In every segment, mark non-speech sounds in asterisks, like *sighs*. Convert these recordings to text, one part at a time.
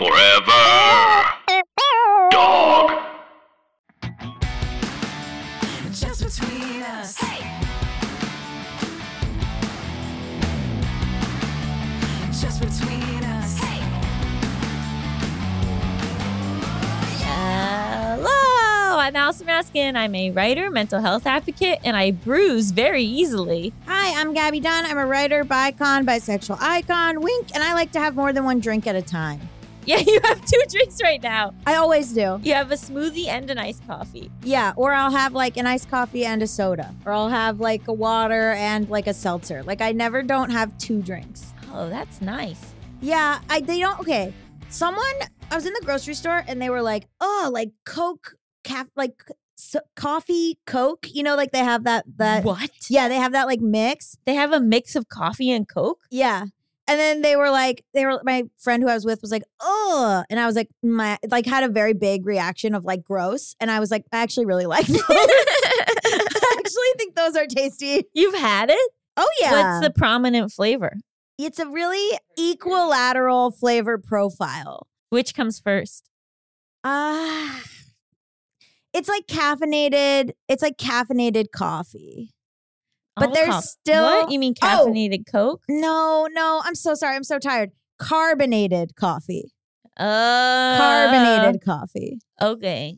Forever. Dog. Just between us. Just between us. Hello, I'm Allison Raskin. I'm a writer, mental health advocate, and I bruise very easily. Hi, I'm Gaby Dunn. I'm a writer, bicon, bisexual icon, wink, and I like to have more than one drink at a time. Yeah, *laughs* you have two drinks right now. I always do. You have a smoothie and an iced coffee. Yeah, or I'll have like an iced coffee and a soda, or I'll have like a water and like a seltzer. Like I never don't have two drinks. Oh, that's nice. Yeah, I they don't. Okay, someone I was in the grocery store and they were like, "Oh, like Coke, caf, like so, coffee, Coke." You know, like they have that that. what? Yeah, they have that like mix. They have a mix of coffee and Coke? Yeah. And then they were like, they were my friend who I was with was like, oh, and I was like, my like had a very big reaction of like gross, and I was like, I actually really like *laughs* those. *laughs* I *laughs* actually think those are tasty. You've had it? Oh yeah, What's the prominent flavor? it's a really equilateral flavor profile. Which comes first? Ah, it's like caffeinated. It's like caffeinated coffee. But Oh, there's still What? You mean Oh. caffeinated Coke? no, no. I'm so sorry. I'm so tired. Carbonated coffee. Uh, Carbonated coffee. Okay.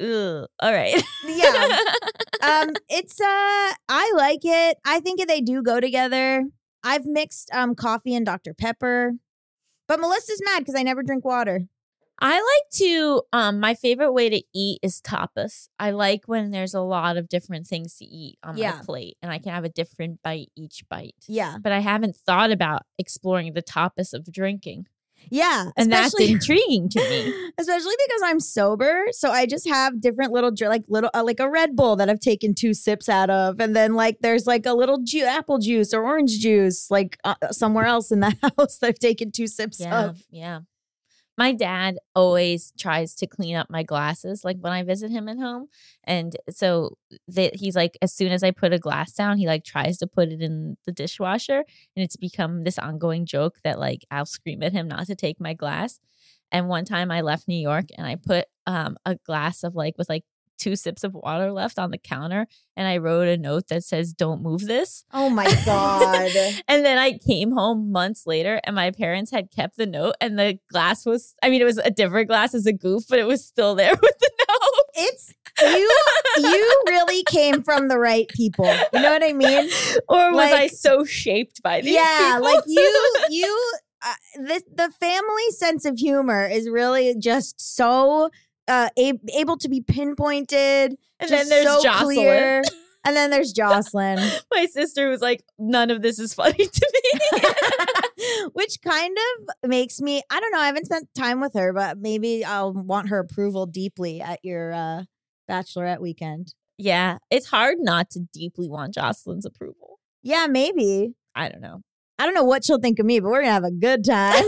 Ugh. All right. Yeah. *laughs* um it's uh i like it i think they do go together i've mixed um coffee and dr pepper but melisa's mad because i never drink water I like to um my favorite way to eat is tapas. I like when there's a lot of different things to eat on Yeah. my plate and I can have a different bite each bite. yeah But I haven't thought about exploring the tapas of drinking. yeah And that's intriguing to me. *laughs* especially because i'm sober so i just have different little like little uh, like a red bull that i've taken two sips out of and then like there's like a little ju- apple juice or orange juice like uh, somewhere else in the *laughs* house that i've taken two sips Yeah. of Yeah. My dad always tries to clean up my glasses like when I visit him at home. And so that he's like as soon as I put a glass down, he like tries to put it in the dishwasher and it's become this ongoing joke that like I'll scream at him not to take my glass. And one time I left New York and I put um a glass of like with like two sips of water left on the counter and I wrote a note that says don't move this. oh my *laughs* god And then I came home months later and my parents had kept the note and the glass was I mean it was a different glass as a goof, but it was still there *laughs* with the note. it's you you really came from the right people you know what i mean Or was I Like- so shaped by these yeah people? like you *laughs* you uh, the the family sense of humor is really just so uh ab- able to be pinpointed and just then there's so Jocelyn. clear. *laughs* and then there's Jocelyn *laughs* My sister was like, none of this is funny to me. *laughs* which kind of makes me I don't know I haven't spent time with her but maybe I'll want her approval deeply at your uh bachelorette weekend yeah, it's hard not to deeply want Jocelyn's approval. yeah maybe I don't know. I don't know what she'll think of me but we're gonna have a good time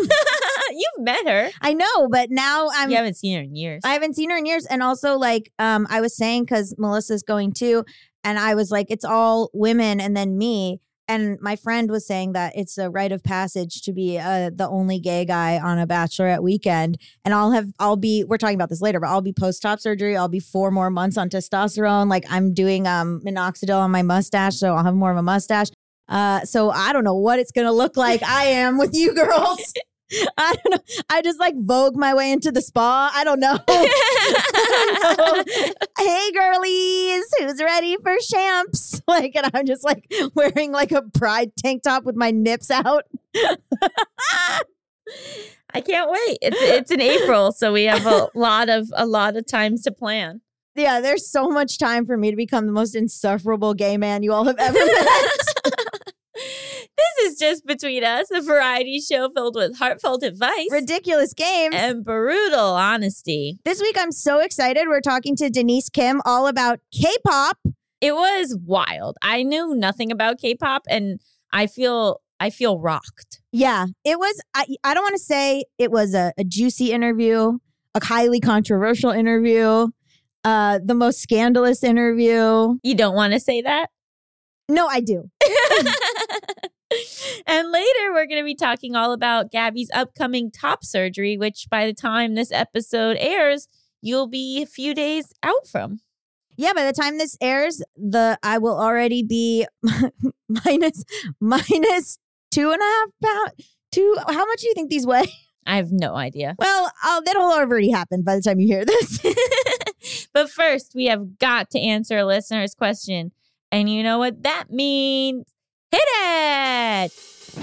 You've met her. I know but now I'm you haven't seen her in years. I haven't seen her in years. And also, like, um, I was saying because Melisa's going too, and I was like, it's all women and then me. And my friend was saying that it's a rite of passage to be uh, the only gay guy on a bachelorette weekend. And I'll have, I'll be, we're talking about this later, but I'll be post op surgery. I'll be four more months on testosterone. Like I'm doing um minoxidil on my mustache, so I'll have more of a mustache. Uh, so I don't know what it's gonna look like. I am with you girls. *laughs* *laughs* I don't know. I just like vogue my way into the spa. I don't know. *laughs* hey girlies, who's ready for champs? *laughs* Like, and I'm just like wearing like a pride tank top with my nips out. I can't wait. It's it's in April, so we have a lot of a lot of times to plan. Yeah, there's so much time for me to become the most insufferable gay man you all have ever met. Just between us, a variety show filled with heartfelt advice Ridiculous games. and brutal honesty. this week, I'm so excited. We're talking to Denise Kim all about K-pop. It was wild. I knew nothing about K-pop, and I feel I feel rocked. Yeah, it was. I, I don't want to say it was a, a juicy interview, a highly controversial interview, uh, the most scandalous interview. You don't want to say that? No, I do. *laughs* *laughs* *laughs* and later, we're going to be talking all about Gaby's upcoming top surgery, which by the time this episode airs, you'll be a few days out from. Yeah, by the time this airs, the I will already be *laughs* minus minus two and a half pound. Two. How much do you think these weigh? *laughs* I have no idea. Well, oh, that'll already happen by the time you hear this. but first, we have got to answer a listener's question. And you know what that means? Hit it!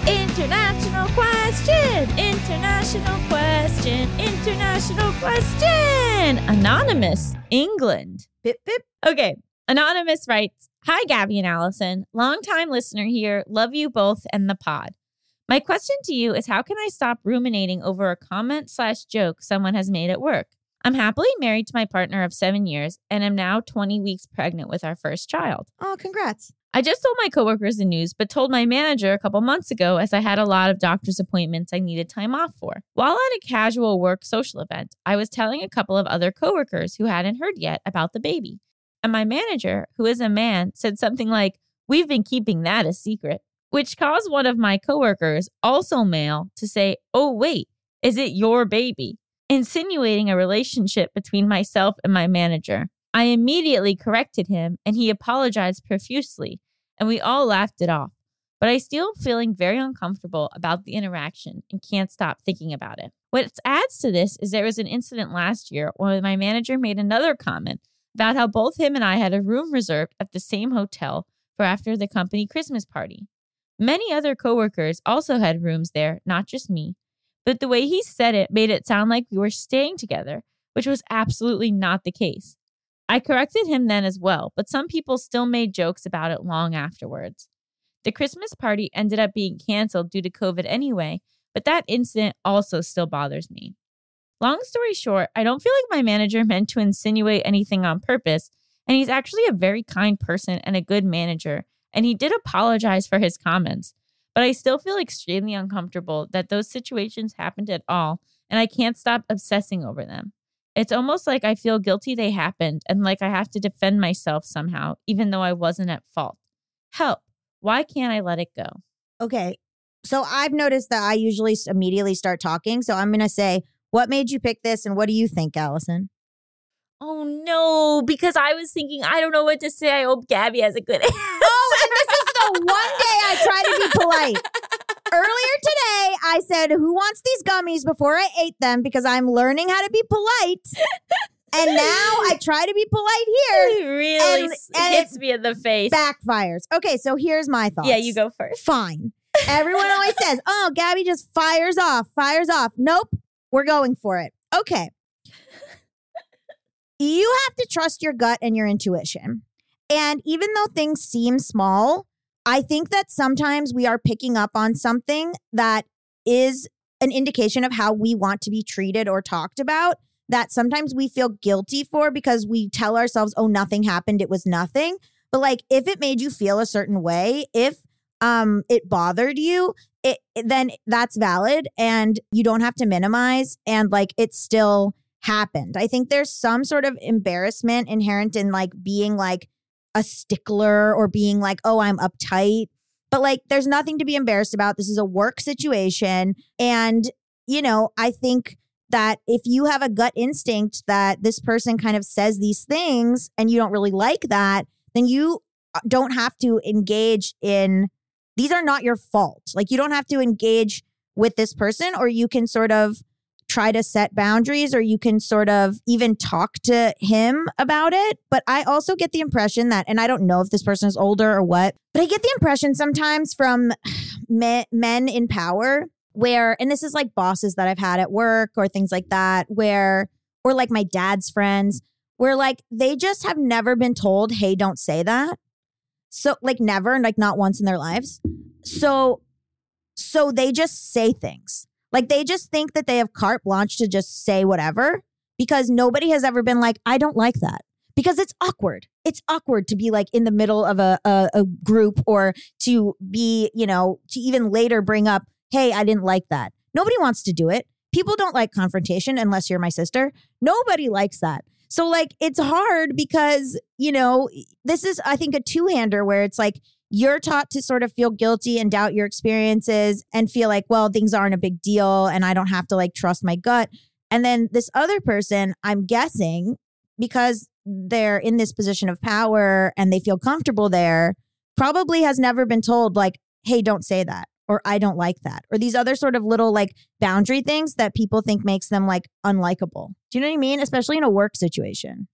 International question! International question! International question! Anonymous, England. pip pip. Okay. Anonymous writes Hi, Gaby and Allison. Longtime listener here. Love you both and the pod. My question to you is how can I stop ruminating over a comment slash joke someone has made at work? I'm happily married to my partner of seven years and am now 20 weeks pregnant with our first child. Oh, congrats. I just told my coworkers the news, but told my manager a couple months ago as I had a lot of doctor's appointments I needed time off for. While at a casual work social event, I was telling a couple of other coworkers who hadn't heard yet about the baby. And my manager, who is a man, said something like, We've been keeping that a secret, which caused one of my coworkers, also male, to say, Oh, wait, is it your baby? Insinuating a relationship between myself and my manager. I immediately corrected him and he apologized profusely, and we all laughed it off. But I still feeling very uncomfortable about the interaction and can't stop thinking about it. What adds to this is there was an incident last year where my manager made another comment about how both him and I had a room reserved at the same hotel for after the company Christmas party. Many other coworkers also had rooms there, not just me. But the way he said it made it sound like we were staying together, which was absolutely not the case. I corrected him then as well, but some people still made jokes about it long afterwards. The Christmas party ended up being canceled due to COVID anyway, but that incident also still bothers me. Long story short, I don't feel like my manager *laughs* meant to insinuate anything on purpose, and he's actually a very kind person and a good manager, and he did apologize for his comments. But I still feel extremely uncomfortable that those situations happened at all, and I can't stop obsessing over them. It's almost like I feel guilty they happened and like I have to defend myself somehow, even though I wasn't at fault. Help. Why can't I let it go? Okay. So I've noticed that I usually immediately start talking. So I'm going to say, what made you pick this and what do you think, Allison? Oh no, because I was thinking, I don't know what to say. I hope Gaby has a good answer. *laughs* Oh, and this is the one day I try to be polite. Earlier today, I said, Who wants these gummies before I ate them? Because I'm learning how to be polite. And now I try to be polite here. It *laughs* really And- and hits me in the face. Backfires. Okay, so here's my thoughts. yeah, you go first. Fine. *laughs* Everyone always says, Oh, Gaby just fires off, fires off. Nope, we're going for it. Okay. You have to trust your gut and your intuition. And even though things seem small, I think that sometimes we are picking up on something that is an indication of how we want to be treated or talked about that sometimes we feel guilty for because we tell ourselves, oh, nothing happened, it was nothing. But like if it made you feel a certain way, if um it bothered you, it then that's valid and you don't have to minimize and like it still happened. I think there's some sort of embarrassment inherent in like being like a stickler or being like, oh, I'm uptight. But like, there's nothing to be embarrassed about. This is a work situation. And, you know, I think that if you have a gut instinct that this person kind of says these things and you don't really like that, then you uh, don't have to engage in, these are not your fault. Like, you don't have to engage with this person, or you can sort of try to set boundaries or you can sort of even talk to him about it. But I also get the impression that, and I don't know if this person is older or what, but I get the impression sometimes from *sighs* men, in power where, and this is like bosses that I've had at work or things like that, where, or like my dad's friends, where like they just have never been told, hey, don't say that. So, like, never, like, not once in their lives. So, so they just say things. Like they just think that they have carte blanche to just say whatever because nobody has ever been like, I don't like that. Because it's awkward. It's awkward to be like in the middle of a, a, a group or to be, you know, to even later bring up, hey, I didn't like that. Nobody wants to do it. People don't like confrontation unless you're my sister. Nobody likes that. So, like, it's hard because, you know, this is, I think, a two hander where it's like, you're taught to sort of feel guilty and doubt your experiences and feel like, well, things aren't a big deal and I don't have to like trust my gut. And then this other person, I'm guessing, because they're in this position of power and they feel comfortable there, probably has never been told, like, hey, don't say that, or I don't like that, or these other sort of little like boundary things that people think makes them like unlikable. Do you know what I mean? Especially in a work situation.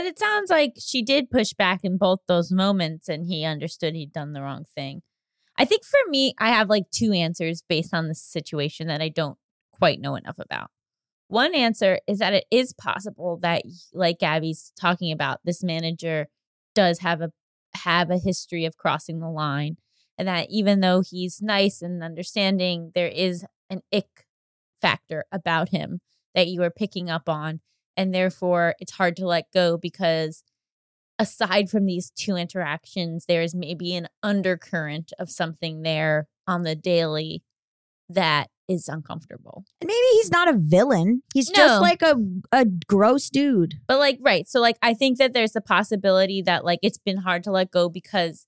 But it sounds like she did push back in both those moments and he understood he'd done the wrong thing. I think for me, I have like two answers based on the situation that I don't quite know enough about. One answer is that it is possible that, like Gaby's talking about, this manager does have a have a history of crossing the line, and that even though he's nice and understanding, there is an ick factor about him that you are picking up on, and therefore it's hard to let go because aside from these two interactions, there is maybe an undercurrent of something there on the daily that is uncomfortable. And maybe he's not a villain. He's No. just like a a gross dude. But like, right. So like I think that there's a possibility that like it's been hard to let go because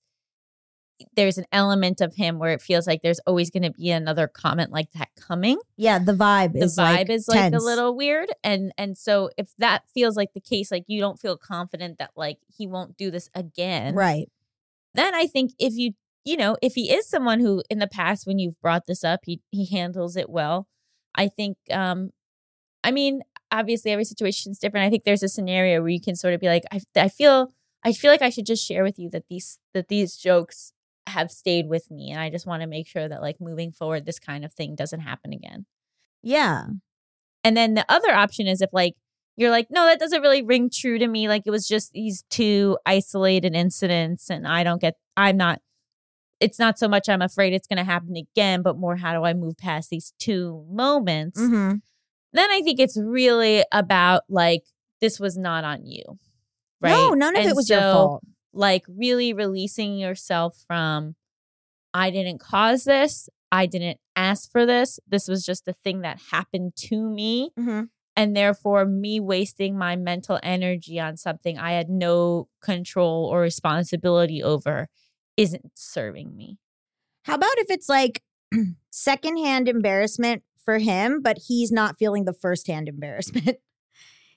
there's an element of him where it feels like there's always going to be another comment like that coming. Yeah, the vibe The is vibe like is like a little weird and and so if that feels like the case like you don't feel confident that like he won't do this again. right. Then I think if you you know, if he is someone who in the past when you've brought this up, he he handles it well. I think um I mean, obviously every situation is different. I think there's a scenario where you can sort of be like I I feel I feel like I should just share with you that these that these jokes have stayed with me and I just want to make sure that like moving forward this kind of thing doesn't happen again. Yeah. And then the other option is if like you're like, no, that doesn't really ring true to me. Like it was just these two isolated incidents, and I don't get, I'm not, it's not so much I'm afraid it's going to happen again, but more how do I move past these two moments? hmm Then I think it's really about like, this was not on you. Right. No, none of And it was your so, fault. Like really releasing yourself from, I didn't cause this. I didn't ask for this. This was just a thing that happened to me Mhm. and therefore me wasting my mental energy on something I had no control or responsibility over isn't serving me. How about if it's like *clears throat* secondhand embarrassment for him, but he's not feeling the firsthand *laughs* embarrassment?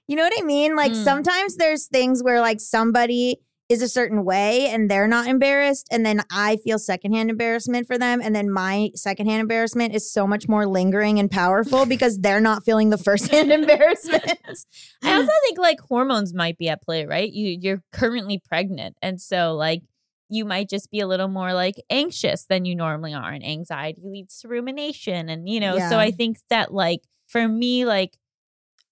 you know what I mean? Like Mm. sometimes there's things where like somebody is a certain way and they're not embarrassed, and then I feel secondhand embarrassment for them, and then my secondhand embarrassment is so much more lingering and powerful *laughs* because they're not feeling the firsthand embarrassment. *laughs* I also think like hormones might be at play, right? You you're currently pregnant and so like you might just be a little more like anxious than you normally are and anxiety leads to rumination and you know Yeah. so I think that like for me like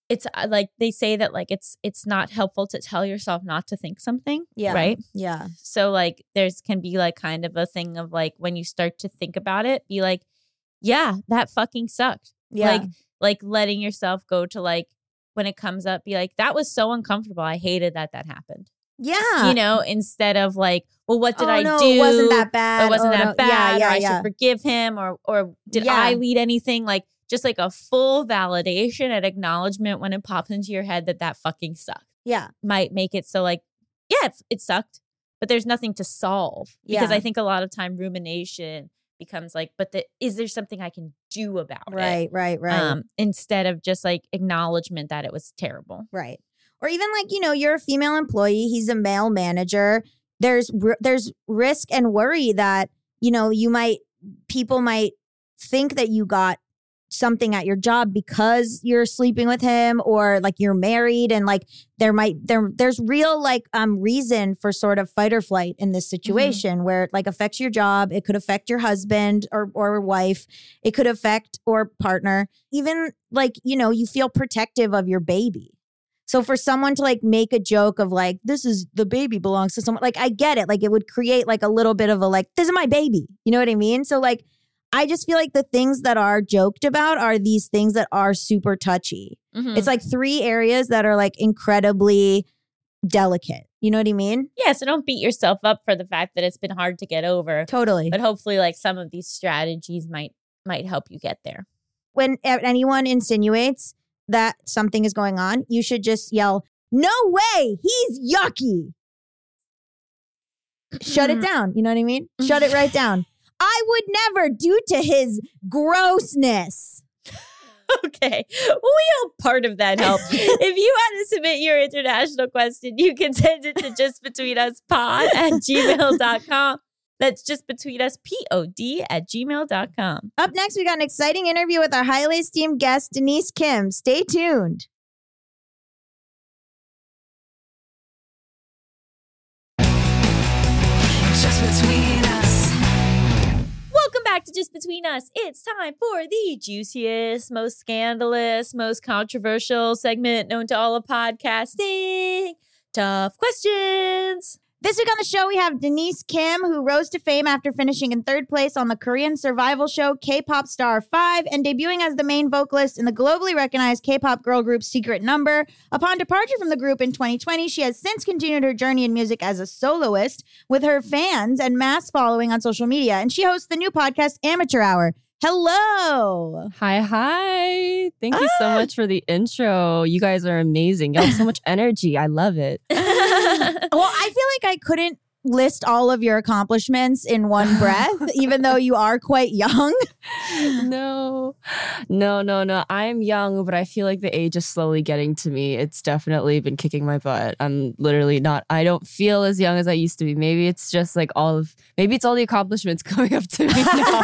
it's uh, like they say that like it's it's not helpful to tell yourself not to think something, Yeah. right? yeah. So like there's can be like kind of a thing of like when you start to think about it, be like, yeah, that fucking sucked. Yeah. Like like letting yourself go to like when it comes up, be like, that was so uncomfortable. I hated that that happened. yeah. You know, instead of like, well, what did oh, I no, do? It wasn't that bad. Or wasn't Oh, that no. bad? Yeah, yeah, or I yeah. should forgive him, or or did Yeah. I lead anything? Like just like a full validation and acknowledgement when it pops into your head that that fucking sucked yeah. might make it so like yeah it, it sucked but there's nothing to solve because Yeah. i think a lot of time rumination becomes like but the, is there something i can do about it Right, right, right. um instead of just like acknowledgement that it was terrible Right. Or even like, you know, you're a female employee, he's a male manager. There's there's risk and worry that, you know, you might people might think that you got something at your job because you're sleeping with him or like you're married and like there might there there's real like um reason for sort of fight or flight in this situation where it like affects your job it could affect your husband or or wife it could affect or partner even like you know you feel protective of your baby. So for someone to like make a joke of like this is the baby belongs to someone like I get it like it would create like a little bit of a like this is my baby you know what I mean? So like I just feel like the things that are joked about are these things that are super touchy Mhm. it's like three areas that are like incredibly delicate you know what I mean yeah so don't beat yourself up for the fact that it's been hard to get over totally but hopefully like some of these strategies might might help you get there when anyone insinuates that something is going on you should just yell no way he's yucky shut it *clears throat* down. You know what I mean? Shut it right *laughs* down. I would never, due to his grossness. *laughs* Okay. Well, we hope part of that helped. *laughs* if you want to submit your international question, you can send it to justbetweenuspod at *laughs* gmail.com. That's just between us, P-O-D at gmail.com. Up next, we got an exciting interview with our highly esteemed guest, Denise Kim. Stay tuned. Just between us. Welcome back to Just Between Us. It's time for the juiciest, most scandalous, most controversial segment known to all of podcasting. Tough questions. This week on the show, we have Denise Kim, who rose to fame after finishing in third place on the Korean survival show K pop Star 5 and debuting as the main vocalist in the globally recognized K pop girl group Secret Number. Upon departure from the group in 2020, she has since continued her journey in music as a soloist with her fans and mass following on social media. And she hosts the new podcast Amateur Hour. Hello. Hi, hi. Thank you so ah. much for the intro. You guys are amazing. You have so much *laughs* energy. I love it. *laughs* Well, I feel like I couldn't list all of your accomplishments in one *laughs* breath, even though you are quite young. *laughs* no, no, no, no. I'm young, but I feel like the age is slowly getting to me. It's definitely been kicking my butt. I'm literally not, I don't feel as young as I used to be. Maybe it's just like all of, maybe it's all the accomplishments *laughs* coming up to me now.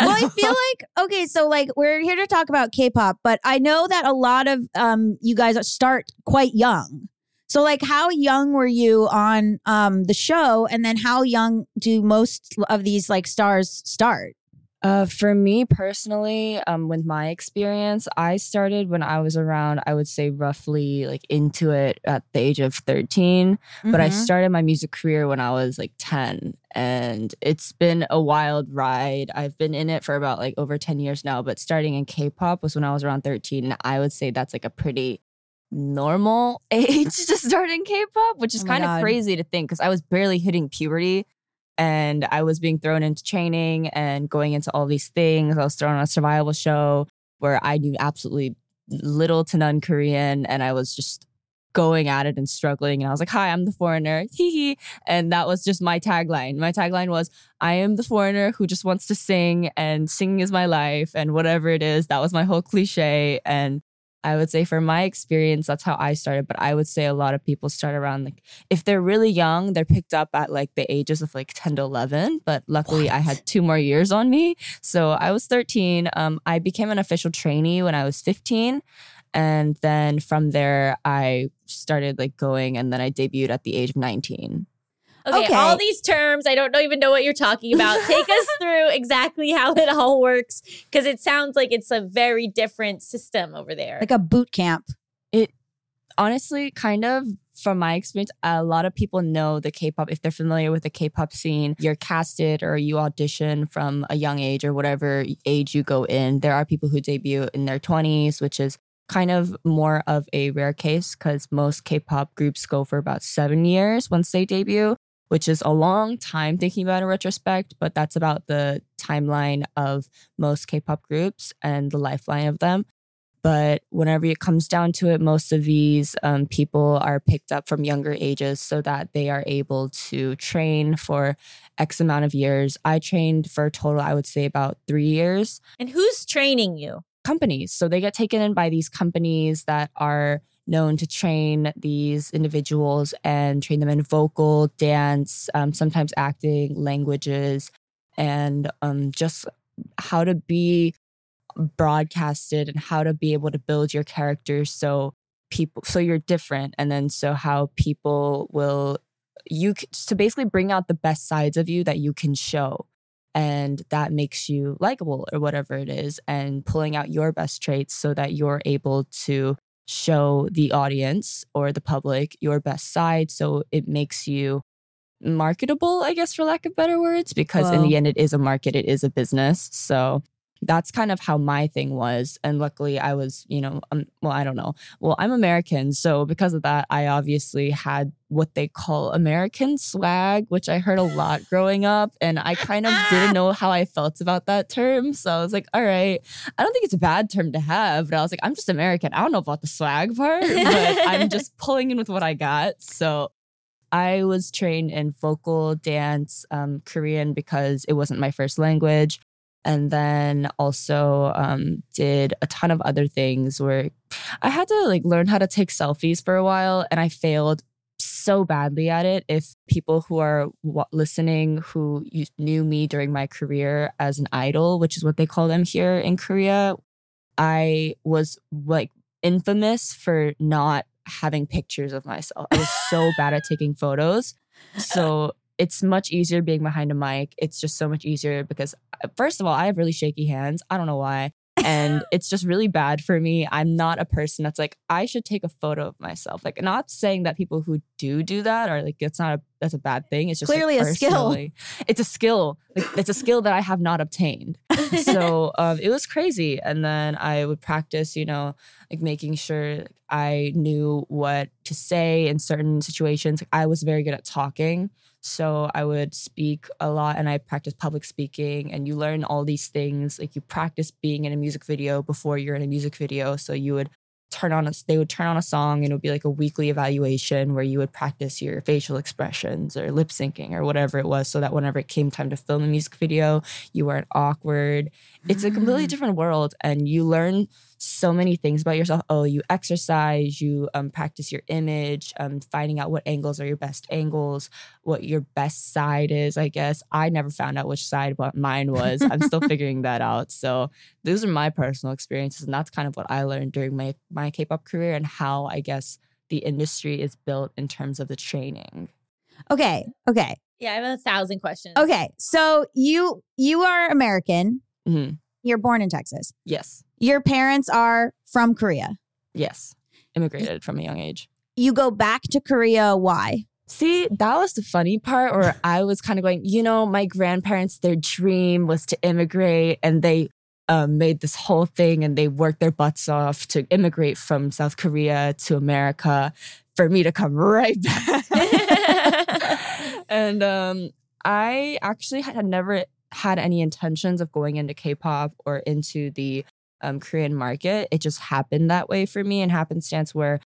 well, I feel like okay, so like we're here to talk about K-pop, but I know that a lot of um you guys start quite young. So like how young were you on um the show and then how young do most of these like stars start? Uh, for me personally, um, with my experience, I started when I was around, I would say roughly like into it at the age of 13. But I Mhm. started my music career when I was like 10. And it's been a wild ride. I've been in it for about like over 10 years now. But starting in K pop was when I was around 13. And I would say that's like a pretty normal *laughs* age to start in K pop, which is Oh kind of crazy to think because I was barely hitting puberty and I was being thrown into training and going into all these things. I was thrown on a survival show where I knew absolutely little to none Korean and I was just going at it and struggling. And I was like, Hi, I'm the foreigner. *laughs* Hee hee. And that was just my tagline. My tagline was, I am the foreigner who just wants to sing and singing is my life and whatever it is. That was my whole cliche. And I would say for my experience, that's how I started. But I would say a lot of people start around like if they're really young, they're picked up at like the ages of like 10 to 11. But luckily, I had two more years on me. So I was 13. Um, I became an official trainee when I was 15. And then from there, I started like going and then I debuted at the age of 19. Okay, Okay. all these terms, I don't even know what you're talking about. Take us *laughs* through exactly how it all works because it sounds like it's a very different system over there. Like a boot camp. It honestly, kind of from my experience, a lot of people know the K-pop. If they're familiar with the K-pop scene, you're casted or you audition from a young age or whatever age you go in. There are people who debut in their 20s, which is kind of more of a rare case because most K-pop groups go for about seven years once they debut, which is a long time thinking about in retrospect. But that's about the timeline of most K-pop groups and the lifeline of them. But whenever it comes down to it, most of these um, people are picked up from younger ages so that they are able to train for X amount of years. I trained for a total, I would say, about three years. and who's training you? Companies. So they get taken in by these companies that are known to train these individuals and train them in vocal, dance, um, sometimes acting, languages, and um, just how to be broadcasted and how to be able to build your characters so people so you're different and then so how people will you to basically bring out the best sides of you that you can show and that makes you likable or whatever it is and pulling out your best traits so that you're able to show the audience or the public your best side so it makes you marketable i guess for lack of better words because in the end it is a market it is a business so that's kind of how my thing was and luckily i was you know um, well i don't know. Well i'm american so because of that i obviously had what they call american swag which i heard a lot *laughs* growing up and i kind of didn't know how i felt about that term so i was like all right. I don't think it's a bad term to have but i was like i'm just american. I don't know about the swag part but i'm *laughs* just pulling in with what i got. So I was trained in vocal, dance, um, Korean because it wasn't my first language. And then also um, did a ton of other things where I had to like learn how to take selfies for a while and I failed so badly at it. If people who are w- listening who knew me during my career as an idol, which is what they call them here in Korea, I was like infamous for not having pictures of myself. I was so bad at taking photos. So it's much easier being behind a mic. It's just so much easier because, uh, first of all, I have really shaky hands. I don't know why. And *laughs* it's just really bad for me. I'm not a person that's like, I should take a photo of myself. Like, not saying that people who do do that are like, it's not a, that's a bad thing. It's just like, Clearly a skill. It's a skill. Like, it's a skill that I have not obtained so *laughs* um, it was crazy and then i would practice you know like making sure i knew what to say in certain situations i was very good at talking so i would speak a lot and i practiced public speaking and you learn all these things. Like you practice being in a music video before you're in a music video. So you would turn on a they would turn on a song and it would be like a weekly evaluation where you would practice your facial expressions or lip syncing or whatever it was so that whenever it came time to film a music video you weren't awkward. It's a completely Mm. different world and you learn so many things about yourself oh you exercise you um, practice your image um, finding out what angles are your best angles what your best side is i guess i never found out which side what mine was i'm still *laughs* figuring that out so those are my personal experiences and that's kind of what i learned during my my k-pop career and how i guess the industry is built in terms of the training Okay. Okay. Yeah, I have a thousand questions. Okay. So you you are American. hmm You're born in Texas. yes Your parents are from Korea. yes immigrated from a young age You go back to Korea. Why? See, that was the funny part where I was kind of going, you know, my grandparents, their dream was to immigrate and they um, made this whole thing and they worked their butts off to immigrate from South Korea to America for me to come right back. *laughs* *laughs* and um, I actually had never had any intentions of going into K pop or into the um, Korean market. It just happened that way for me and happenstance where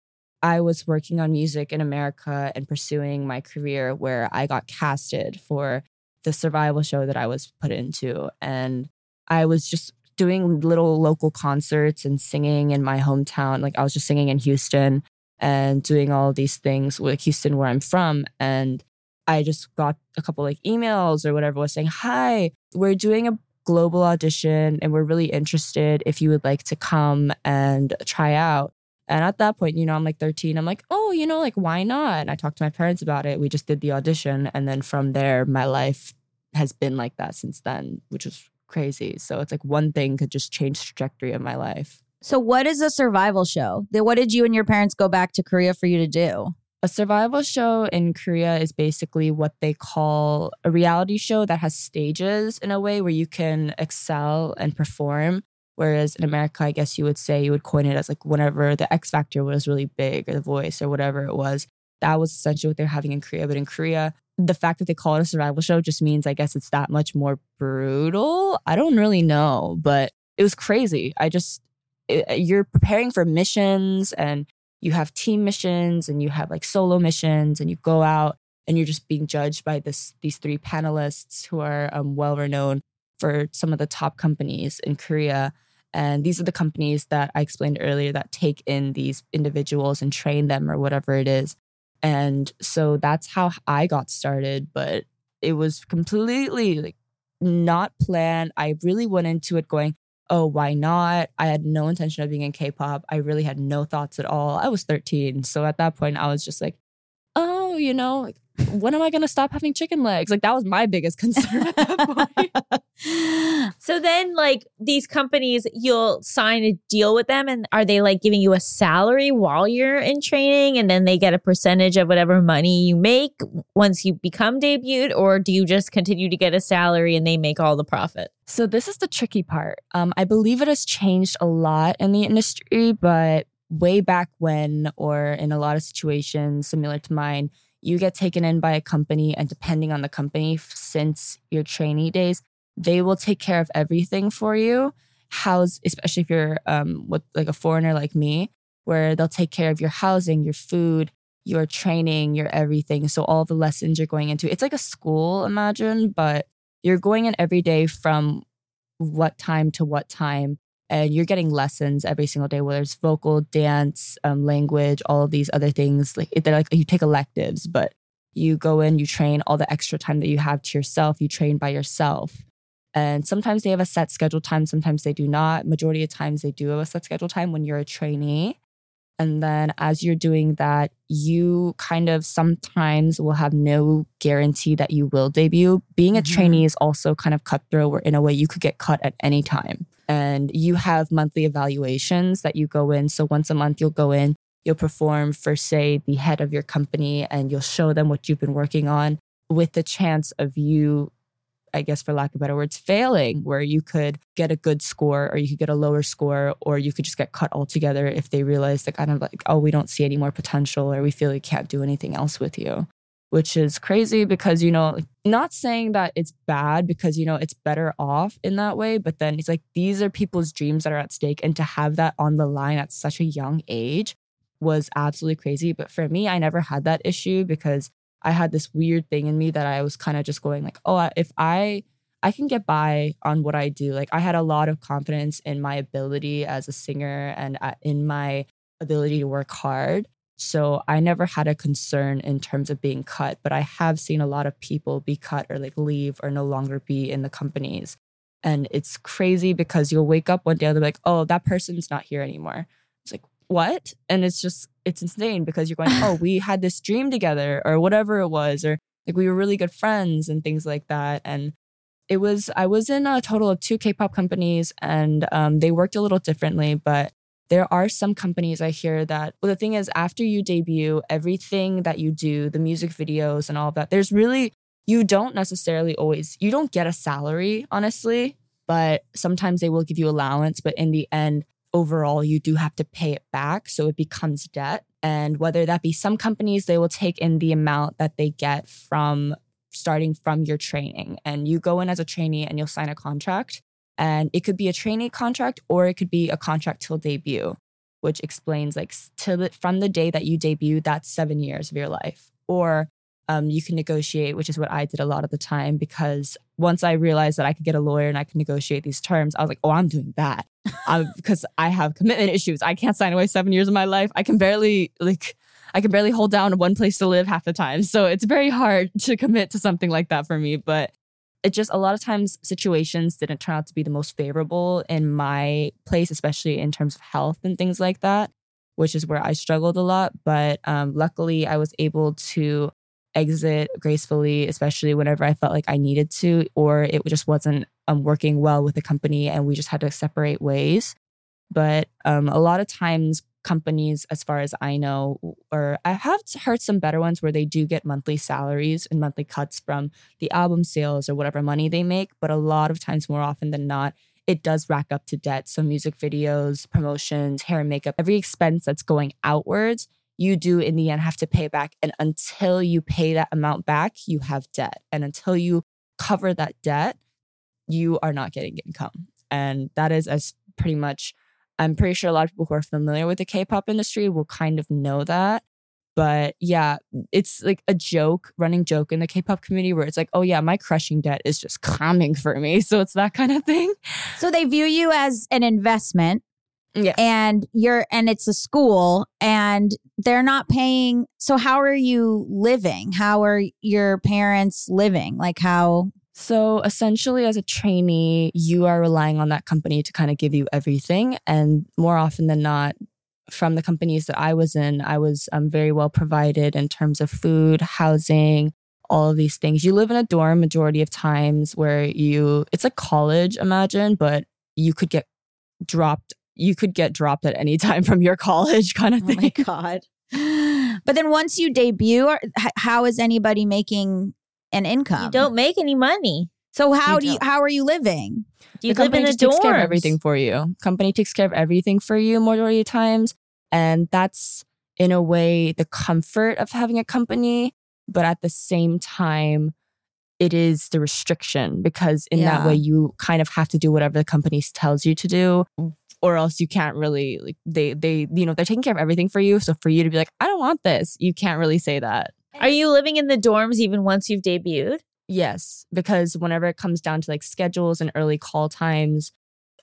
I was working on music in America and pursuing my career where I got casted for the survival show that I was put into. And I was just doing little local concerts and singing in my hometown. Like I was just singing in Houston and doing all these things with Houston, where I'm from. And I just got a couple like emails or whatever was saying, Hi, we're doing a global audition and we're really interested if you would like to come and try out. And at that point, you know, I'm like 13. I'm like, oh, you know, like, why not? And I talked to my parents about it. We just did the audition. And then from there, my life has been like that since then, which was crazy. So it's like one thing could just change the trajectory of my life. So what is a survival show? What did you and your parents go back to Korea for you to do? A survival show in Korea is basically what they call a reality show that has stages in a way where you can excel and perform. Whereas in America, I guess you would say you would coin it as like whenever the X Factor was really big or the voice or whatever it was. That was essentially what they're having in Korea. But in Korea, the fact that they call it a survival show just means I guess it's that much more brutal. I don't really know, but it was crazy. I just, it, you're preparing for missions and you have team missions and you have like solo missions and you go out and you're just being judged by this these three panelists who are um, well renowned for some of the top companies in Korea. And these are the companies that I explained earlier that take in these individuals and train them or whatever it is. And so that's how I got started. But it was completely like not planned. I really went into it going, oh, why not? I had no intention of being in K pop. I really had no thoughts at all. I was 13. So at that point, I was just like, oh, you know, like, when am I going to stop having chicken legs? Like, that was my biggest concern at that point. *laughs* So then, like these companies, you'll sign a deal with them, and are they like giving you a salary while you're in training, and then they get a percentage of whatever money you make once you become debuted, or do you just continue to get a salary and they make all the profit? So this is the tricky part. Um, I believe it has changed a lot in the industry, but way back when, or in a lot of situations similar to mine, you get taken in by a company, and depending on the company, since your trainee days, they will take care of everything for you. House, especially if you're um, with like a foreigner like me, where they'll take care of your housing, your food. your training, your everything. So all the lessons you're going into, it's like a school, imagine, but you're going in every day from what time to what time. And you're getting lessons every single day, whether it's vocal, dance, um, language, all of these other things. Like they're like you take electives, but you go in, you train all the extra time that you have to yourself. You train by yourself. And sometimes they have a set schedule time, sometimes they do not. Majority of times they do have a set schedule time when you're a trainee. And then as you're doing that, you kind of sometimes will have no guarantee that you will debut. Being a Mhm. trainee is also kind of cutthroat, where in a way you could get cut at any time. And you have monthly evaluations that you go in. So once a month, you'll go in, you'll perform for, say, the head of your company, and you'll show them what you've been working on with the chance of you I guess for lack of better words, failing, where you could get a good score or you could get a lower score or you could just get cut altogether if they realize that kind of like, oh, we don't see any more potential or we feel we can't do anything else with you. Which is crazy because, you know, not saying that it's bad because, you know, it's better off in that way. But then it's like these are people's dreams that are at stake. And to have that on the line at such a young age was absolutely crazy. But for me, I never had that issue because I had this weird thing in me that I was kind of just going like, oh, if I I can get by on what I do. Like I had a lot of confidence in my ability as a singer and uh, in my ability to work hard. So I never had a concern in terms of being cut, but I have seen a lot of people be cut or like leave or no longer be in the companies. And it's crazy because you'll wake up one day and they're like, oh, that person's not here anymore. It's like, what? And it's just, it's insane because you're going, oh, *laughs* we had this dream together or whatever it was, or like we were really good friends and things like that. And it was, I was in a total of two K pop companies and um, they worked a little differently, but there are some companies I hear that, well, the thing is, after you debut, everything that you do, the music videos and all of that, there's really, you don't necessarily always, you don't get a salary, honestly, but sometimes they will give you allowance. But in the end, overall, you do have to pay it back. So it becomes debt. And whether that be some companies, they will take in the amount that they get from starting from your training. And you go in as a trainee and you'll sign a contract. And it could be a trainee contract or it could be a contract till debut, which explains like till the, from the day that you debut, that's seven years of your life. Or um, you can negotiate, which is what I did a lot of the time because once I realized that I could get a lawyer and I could negotiate these terms, I was like, oh, I'm doing that because *laughs* I have commitment issues. I can't sign away seven years of my life. I can barely like. I can barely hold down one place to live half the time. So it's very hard to commit to something like that for me. But it just a lot of times situations didn't turn out to be the most favorable in my place, especially in terms of health and things like that, which is where I struggled a lot. But um, luckily, I was able to exit gracefully, especially whenever I felt like I needed to, or it just wasn't um, working well with the company and we just had to separate ways. But um, a lot of times, companies, as far as I know, or I have heard some better ones where they do get monthly salaries and monthly cuts from the album sales or whatever money they make. But a lot of times, more often than not, it does rack up to debt. So, music videos, promotions, hair and makeup, every expense that's going outwards, you do in the end have to pay back. And until you pay that amount back, you have debt. And until you cover that debt, you are not getting income. And that is as pretty much, I'm pretty sure a lot of people who are familiar with the K pop industry will kind of know that. But yeah, it's like a joke, running joke in the K pop community where it's like, oh yeah, my crushing debt is just coming for me. So it's that kind of thing. So they view you as an investment Yeah. and you're and it's a school and they're not paying so how are you living? How are your parents living? Like how So essentially, as a trainee, you are relying on that company to kind of give you everything. And more often than not, from the companies that I was in, I was um, very well provided in terms of food, housing, all of these things. You live in a dorm majority of times where you, it's like college, imagine, but you could get dropped. You could get dropped at any *laughs* time from your college kind of thing. Oh my god. But then once you debut, how is anybody making an income? You don't make any money. So how You do you how are you living? Do You the live company in a just takes care of everything for you. Company takes care of everything for you majority of times, and that's in a way the comfort of having a company, but at the same time, it is the restriction because in that way you kind of have to do whatever the company tells you to do. Mm. or else you can't really like they they you know they're taking care of everything for you so for you to be like i don't want this you can't really say that Are you living in the dorms even once you've debuted? yes because whenever it comes down to like schedules and early call times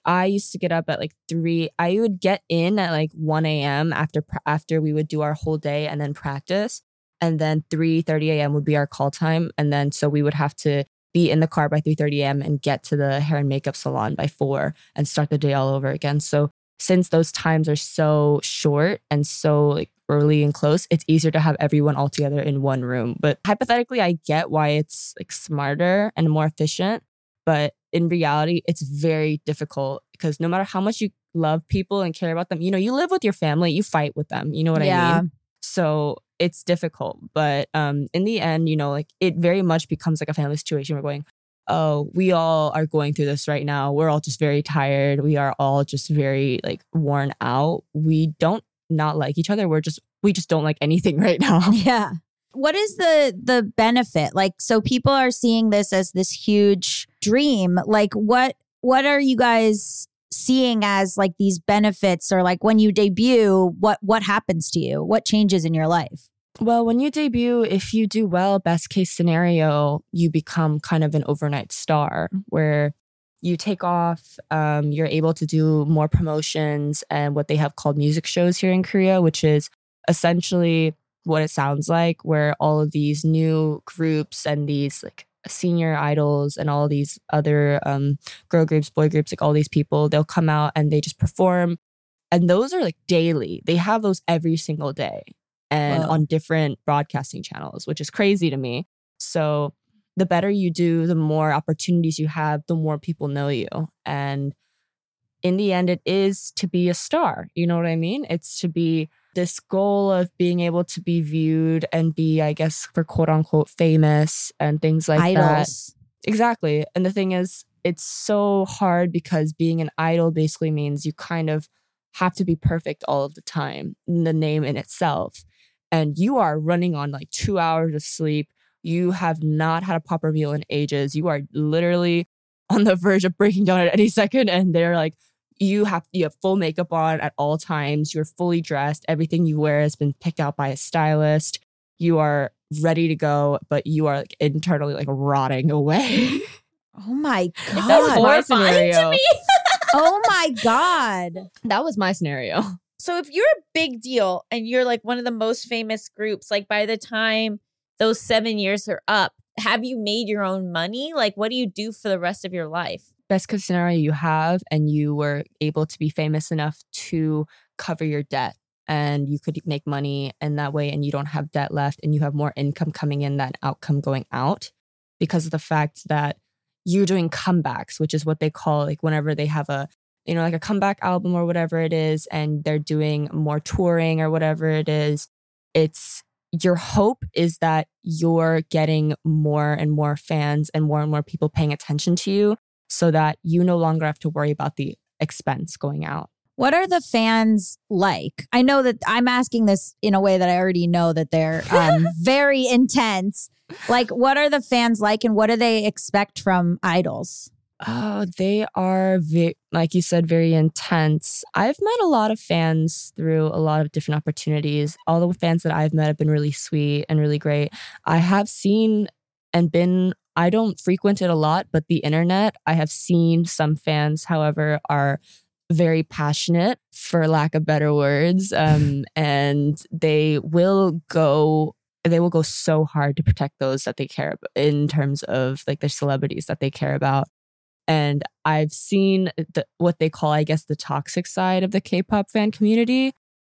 i used to get up at like 3 i would get in at like 1 a.m after after we would do our whole day and then practice and then 3 30 a.m would be our call time and then so we would have to be in the car by 3 30 a.m and get to the hair and makeup salon by 4 and start the day all over again so since those times are so short and so like early and close, it's easier to have everyone all together in one room. But hypothetically, I get why it's like smarter and more efficient. But in reality, it's very difficult because no matter how much you love people and care about them, you know, you live with your family, you fight with them. You know what I Yeah. mean? So it's difficult. But um in the end, you know, like it very much becomes like a family situation. We're going, oh, we all are going through this right now. We're all just very tired. We are all just very like worn out. We don't not like each other. We're just we just don't like anything *laughs* right now. Yeah. What is the the benefit? Like so people are seeing this as this huge dream. Like what what are you guys seeing as like these benefits or like when you debut, what what happens to you? What changes in your life? Well, when you debut, if you do well, best case scenario, you become kind of an overnight star where you take off, um, you're able to do more promotions and what they have called music shows here in Korea, which is essentially what it sounds like, where all of these new groups and these like senior idols and all these other um, girl groups, boy groups, like all these people, they'll come out and they just perform. And those are like daily. They have those every single day and Wow. on different broadcasting channels, which is crazy to me. So the better you do, the more opportunities you have, the more people know you. And in the end, it is to be a star. You know what I mean? It's to be this goal of being able to be viewed and be, I guess, for quote unquote famous and things like that. Idols. Exactly. And the thing is, it's so hard because being an idol basically means you kind of have to be perfect all of the time, in the name in itself. And you are running on like two hours of sleep. You have not had a proper meal in ages. You are literally on the verge of breaking down at any second. And they're like, you have you have full makeup on at all times. You're fully dressed. Everything you wear has been picked out by a stylist. You are ready to go, but you are like internally like rotting away. Oh my *laughs* god. That was my scenario. *laughs* oh my god. that was my scenario. So if you're a big deal and you're like one of the most famous groups, like by the time those seven years are up, have you made your own money? Like, what do you do for the rest of your life? Best case scenario you have, and you were able to be famous enough to cover your debt and you could make money in that way and you don't have debt left and you have more income coming in than outcome going out because of the fact that you're doing comebacks, which is what they call like whenever they have a you know like a comeback album or whatever it is and they're doing more touring or whatever it is. It's your hope is that you're getting more and more fans and more and more people paying attention to you so that you no longer have to worry about the expense going out. What are the fans like? I know that I'm asking this in a way that I already know that they're um, *laughs* very intense. Like, what are the fans like and what do they expect from idols? Oh, they are, ve- like you said, very intense. I've met a lot of fans through a lot of different opportunities. All the fans that I've met have been really sweet and really great. I have seen and been, I don't frequent it a lot, but the internet, I have seen some fans, however, are very passionate, for lack of better words. Um, *laughs* and they will go they will go so hard to protect those that they care about in terms of like their celebrities that they care about. And I've seen the, what they call, I guess, the toxic side of the K pop fan community,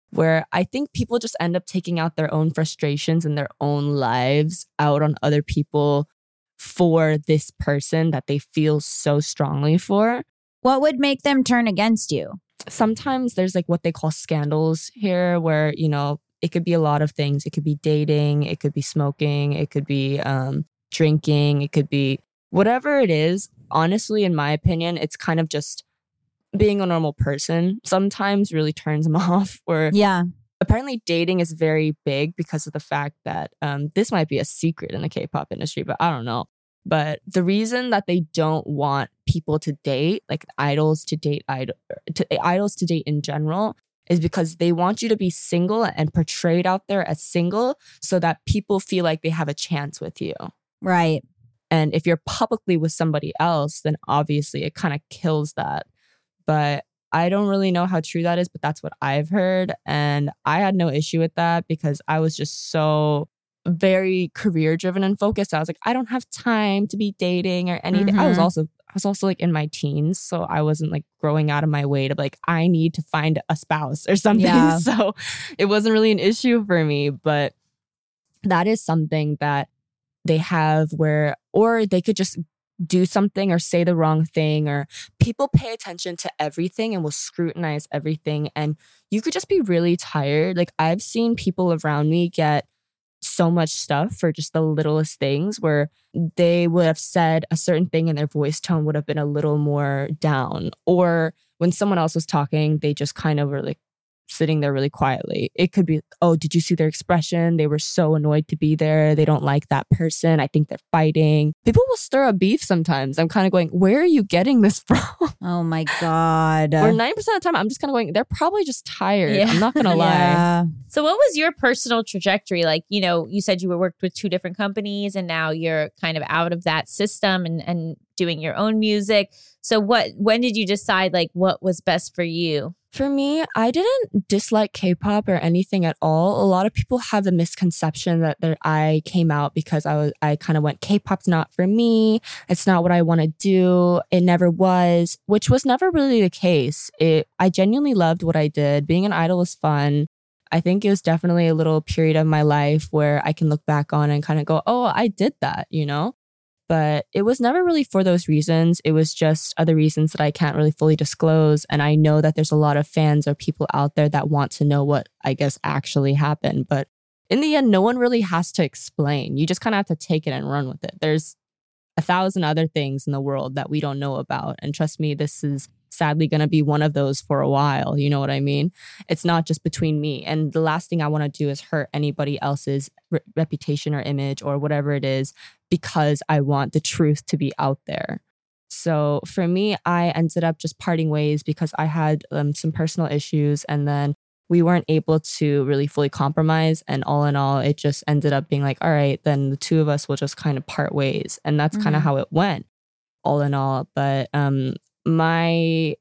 where I think people just end up taking out their own frustrations and their own lives out on other people for this person that they feel so strongly for. What would make them turn against you? Sometimes there's like what they call scandals here, where, you know, it could be a lot of things. It could be dating, it could be smoking, it could be um, drinking, it could be whatever it is. Honestly, in my opinion, it's kind of just being a normal person sometimes really turns *laughs* them off. Or Yeah. apparently, dating is very big because of the fact that um, this might be a secret in the K pop industry, but I don't know. But the reason that they don't want people to date, like idols to date idol, to, idols to date in general, is because they want you to be single and portrayed out there as single so that people feel like they have a chance with you. Right. And if you're publicly with somebody else, then obviously it kind of kills that. But I don't really know how true that is, but that's what I've heard. And I had no issue with that because I was just so very career driven and focused. I was like, I don't have time to be dating or anything. I was Mhm. also I was also like in my teens, so I wasn't like growing out of my way to like I need to find a spouse or *laughs* something. Yeah. So it wasn't really an issue for me, but that is something that they have where or they could just do something or say the wrong thing or people pay attention to everything and will scrutinize everything and you could just be really tired. Like i've seen people around me get so much stuff for just the littlest things where they would have said a certain thing and their voice tone would have been a little more down or when someone else was talking they just kind of were like sitting there really quietly. It could be, oh, did you see their expression? They were so annoyed to be there. They don't like that person. I think they're fighting. People will stir up beef sometimes. I'm kind of going, where are you getting this *laughs* from? Oh my God. Or 90% of the time, I'm just kind of going, they're probably just tired. Yeah. I'm not going *laughs* to lie. Yeah. So, what was your personal trajectory? Like, you know, you said you were worked with two different companies, and now you're kind of out of that system and and doing your own music. So, what? When did you decide like what was best for you? For me, I didn't dislike K-pop or anything at all. A lot of people have the misconception that there, I came out because I was I kind of went K-pop's not for me. It's not what I want to do. It never was, which was never really the case. It I genuinely loved what I did. Being an idol was fun. I think it was definitely a little period of my life where I can look back on and kind of go, "Oh, I did that," you know? But it was never really for those reasons. It was just other reasons that I can't really fully disclose. And I know that there's a lot of fans or people out there that want to know what I guess actually happened. But in the end, no one really has to explain. You just kind of have to take it and run with it. There's a thousand other things in the world that we don't know about. And trust me, this is sadly going to be one of those for a while. You know what I mean? It's not just between me. And the last thing I want to do is hurt anybody else's re- reputation or image or whatever it is because I want the truth to be out there. So for me, I ended up just parting ways because I had um, some personal issues and then we weren't able to really fully compromise. And all in all, it just ended up being like, all right, then the two of us will just kind of part ways. And that's kind of how it went, all in all. But um, my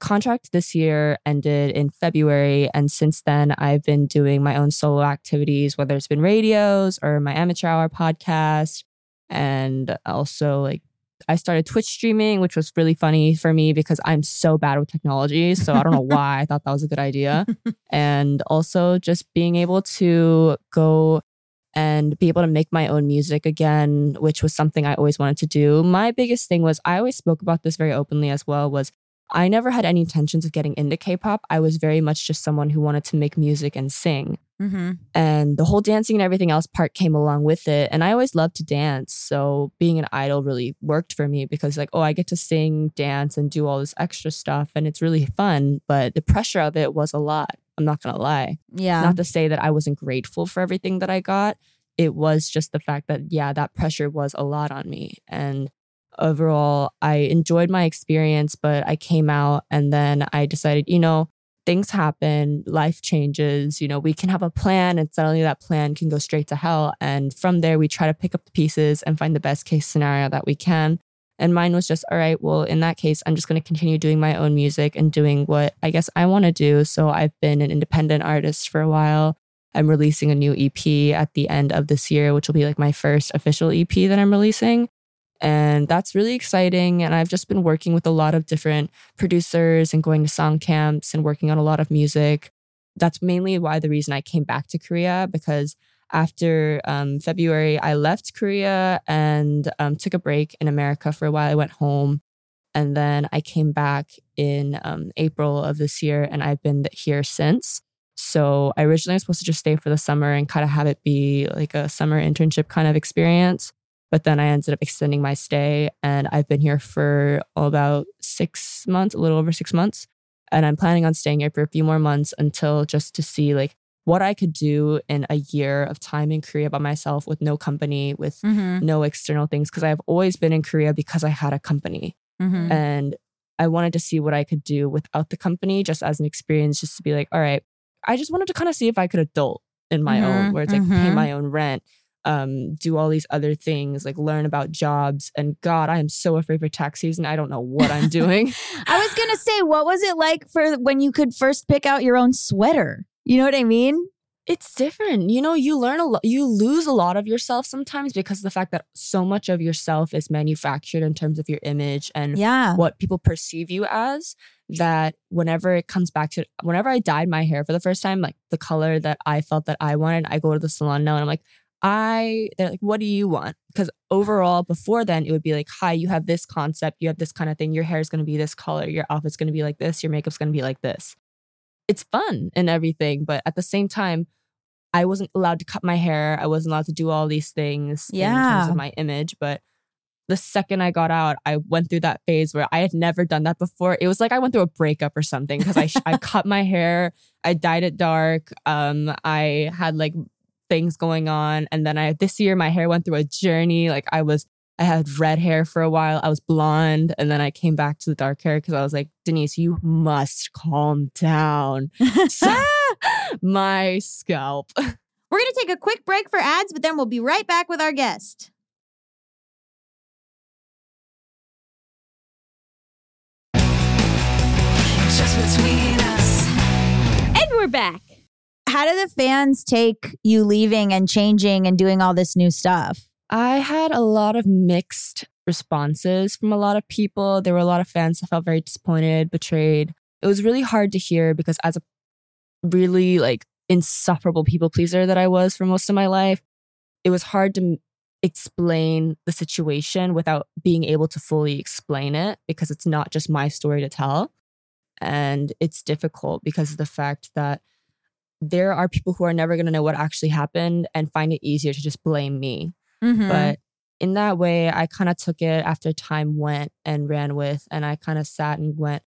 contract this year ended in February. And since then, I've been doing my own solo activities, whether it's been radios or my amateur hour podcast. And also, like, I started Twitch streaming, which was really funny for me because I'm so bad with technology. So I don't know *laughs* why I thought that was a good idea. and also, just being able to go and be able to make my own music again, which was something I always wanted to do. My biggest thing was I always spoke about this very openly as well was I never had any intentions of getting into K-pop. I was very much just someone who wanted to make music and sing. Mm-hmm. And the whole dancing and everything else part came along with it. And I always loved to dance. So being an idol really worked for me because, like, oh, I get to sing, dance, and do all this extra stuff. And it's really fun. But the pressure of it was a lot. I'm not going to lie. Yeah. Not to say that I wasn't grateful for everything that I got. It was just the fact that, yeah, that pressure was a lot on me. And overall, I enjoyed my experience, but I came out and then I decided, you know, things happen, life changes, you know, we can have a plan and suddenly that plan can go straight to hell. And from there, we try to pick up the pieces and find the best case scenario that we can. And mine was just, all right, well, in that case, I'm just going to continue doing my own music and doing what I guess I want to do. So I've been an independent artist for a while. I'm releasing a new EP at the end of this year, which will be like my first official EP that I'm releasing. And that's really exciting. And I've just been working with a lot of different producers and going to song camps and working on a lot of music. That's mainly why the reason I came back to Korea because after um, February, I left Korea and um, took a break in America for a while. I went home and then I came back in um, April of this year and I've been here since. So I originally was supposed to just stay for the summer and kind of have it be like a summer internship kind of experience. But then I ended up extending my stay and I've been here for about six months, a little over six months. And I'm planning on staying here for a few more months until just to see like what I could do in a year of time in Korea by myself with no company, with Mm-hmm. no external things, because I've always been in Korea because I had a company. Mm-hmm. And I wanted to see what I could do without the company just as an experience, just to be like, all right, I just wanted to kind of see if I could adult in my Mhm, own, where it's like pay mhm. my own rent, um, do all these other things, like learn about jobs. And God, I am so afraid for tax season. I don't know what I'm doing. *laughs* I was gonna say, what was it like for when you could first pick out your own sweater? You know what I mean? it's different. You know, you learn a lot, you lose a lot of yourself sometimes because of the fact that so much of yourself is manufactured in terms of your image and Yeah. what people perceive you as that whenever it comes back to whenever I dyed my hair for the first time, like the color that I felt that I wanted, I go to the salon now and I'm like, I they're like, what do you want? Because overall, before then, it would be like, hi, you have this concept, you have this kind of thing, your hair is gonna be this color, your outfit's gonna be like this, your makeup's gonna be like this. It's fun and everything, but at the same time, I wasn't allowed to cut my hair. I wasn't allowed to do all these things in terms Yeah. of my image. But the second I got out, I went through that phase where I had never done that before. It was like I went through a breakup or something because I I cut my hair, I dyed it dark. Um, I had like things going on, and then I this year my hair went through a journey. Like I was. I had red hair for a while. I was blonde, and then I came back to the dark hair because I was like, Denise, you must calm down. So- *laughs* *laughs* my scalp. We're gonna take a quick break for ads, but then we'll be right back with our guest. Just between us. And we're back. How do the fans take you leaving and changing and doing all this new stuff? I had a lot of mixed responses from a lot of people. There were a lot of fans that felt very disappointed, betrayed. It was really hard to hear because as a really like insufferable people pleaser that I was for most of my life, it was hard to explain the situation without being able to fully explain it because it's not just my story to tell. And it's difficult because of the fact that there are people who are never going to know what actually happened and find it easier to just blame me. Mm-hmm. But in that way, I kind of took it after time went and ran with, and I kind of sat and went,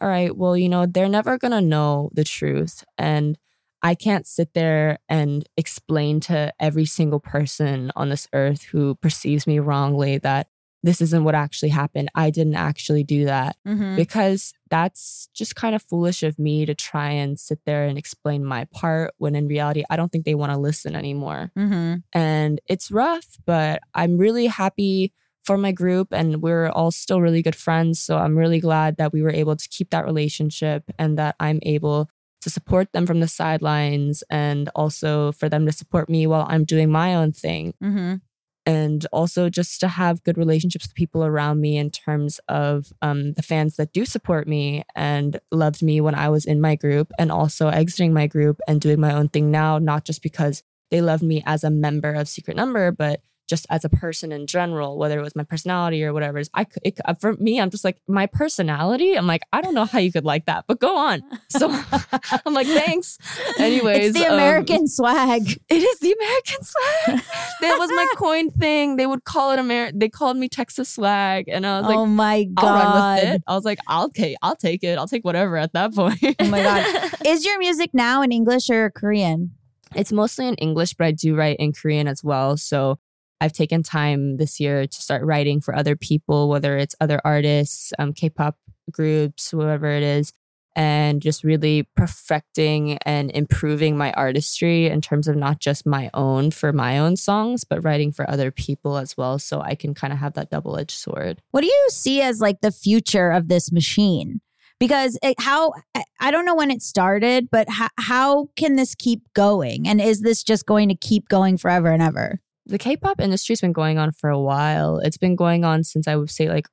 all right, well, you know, they're never going to know the truth. And I can't sit there and explain to every single person on this earth who perceives me wrongly that this isn't what actually happened. I didn't actually do that Mhm. because that's just kind of foolish of me to try and sit there and explain my part when in reality, I don't think they want to listen anymore Mhm. and it's rough, but I'm really happy for my group and we're all still really good friends. So I'm really glad that we were able to keep that relationship and that I'm able to support them from the sidelines and also for them to support me while I'm doing my own thing. Mhm. And also just to have good relationships with people around me in terms of um, the fans that do support me and loved me when I was in my group and also exiting my group and doing my own thing now, not just because they loved me as a member of Secret Number, but just as a person in general, whether it was my personality or whatever. I it, uh, for me, I'm just like my personality. I'm like, I don't know how you could like that, but go on. *laughs* So *laughs* I'm like, thanks. Anyways, it's the um, American swag. it is the American swag. *laughs* that was my coin thing. They would call it Amer. They called me Texas swag, and I was like, oh my god! with it. I was like, I'll take, I'll take it. I'll take whatever at that point. Oh my god! Is your music now in English or Korean? it's mostly in English, but I do write in Korean as well. So I've taken time this year to start writing for other people, whether it's other artists, um, K-pop groups, whoever it is, and just really perfecting and improving my artistry in terms of not just my own for my own songs, but writing for other people as well. So I can kind of have that double-edged sword. What do you see as like the future of this machine? Because it, how I don't know when it started, but how, how can this keep going? And is this just going to keep going forever and ever? The K-pop industry's been going on for a while. It's been going on since I would say like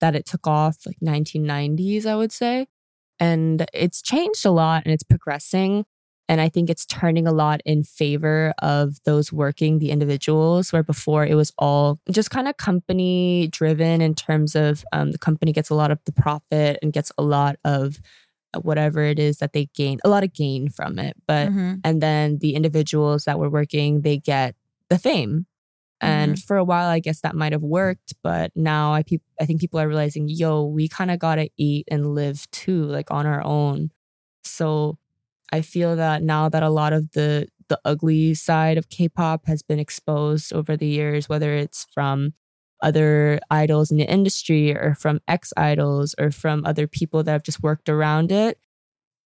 that it took off like 1990s, I would say. And it's changed a lot and it's progressing. And I think it's turning a lot in favor of those working, the individuals, where before it was all just kind of company driven in terms of um, the company gets a lot of the profit and gets a lot of whatever it is that they gain, a lot of gain from it. But Mhm. and then the individuals that were working they get the fame and mm-hmm. for a while i guess that might have worked but now i peop- i think people are realizing yo we kind of got to eat and live too like on our own so I feel that now that a lot of the the ugly side of K-pop has been exposed over the years, whether it's from other idols in the industry or from ex idols or from other people that have just worked around it.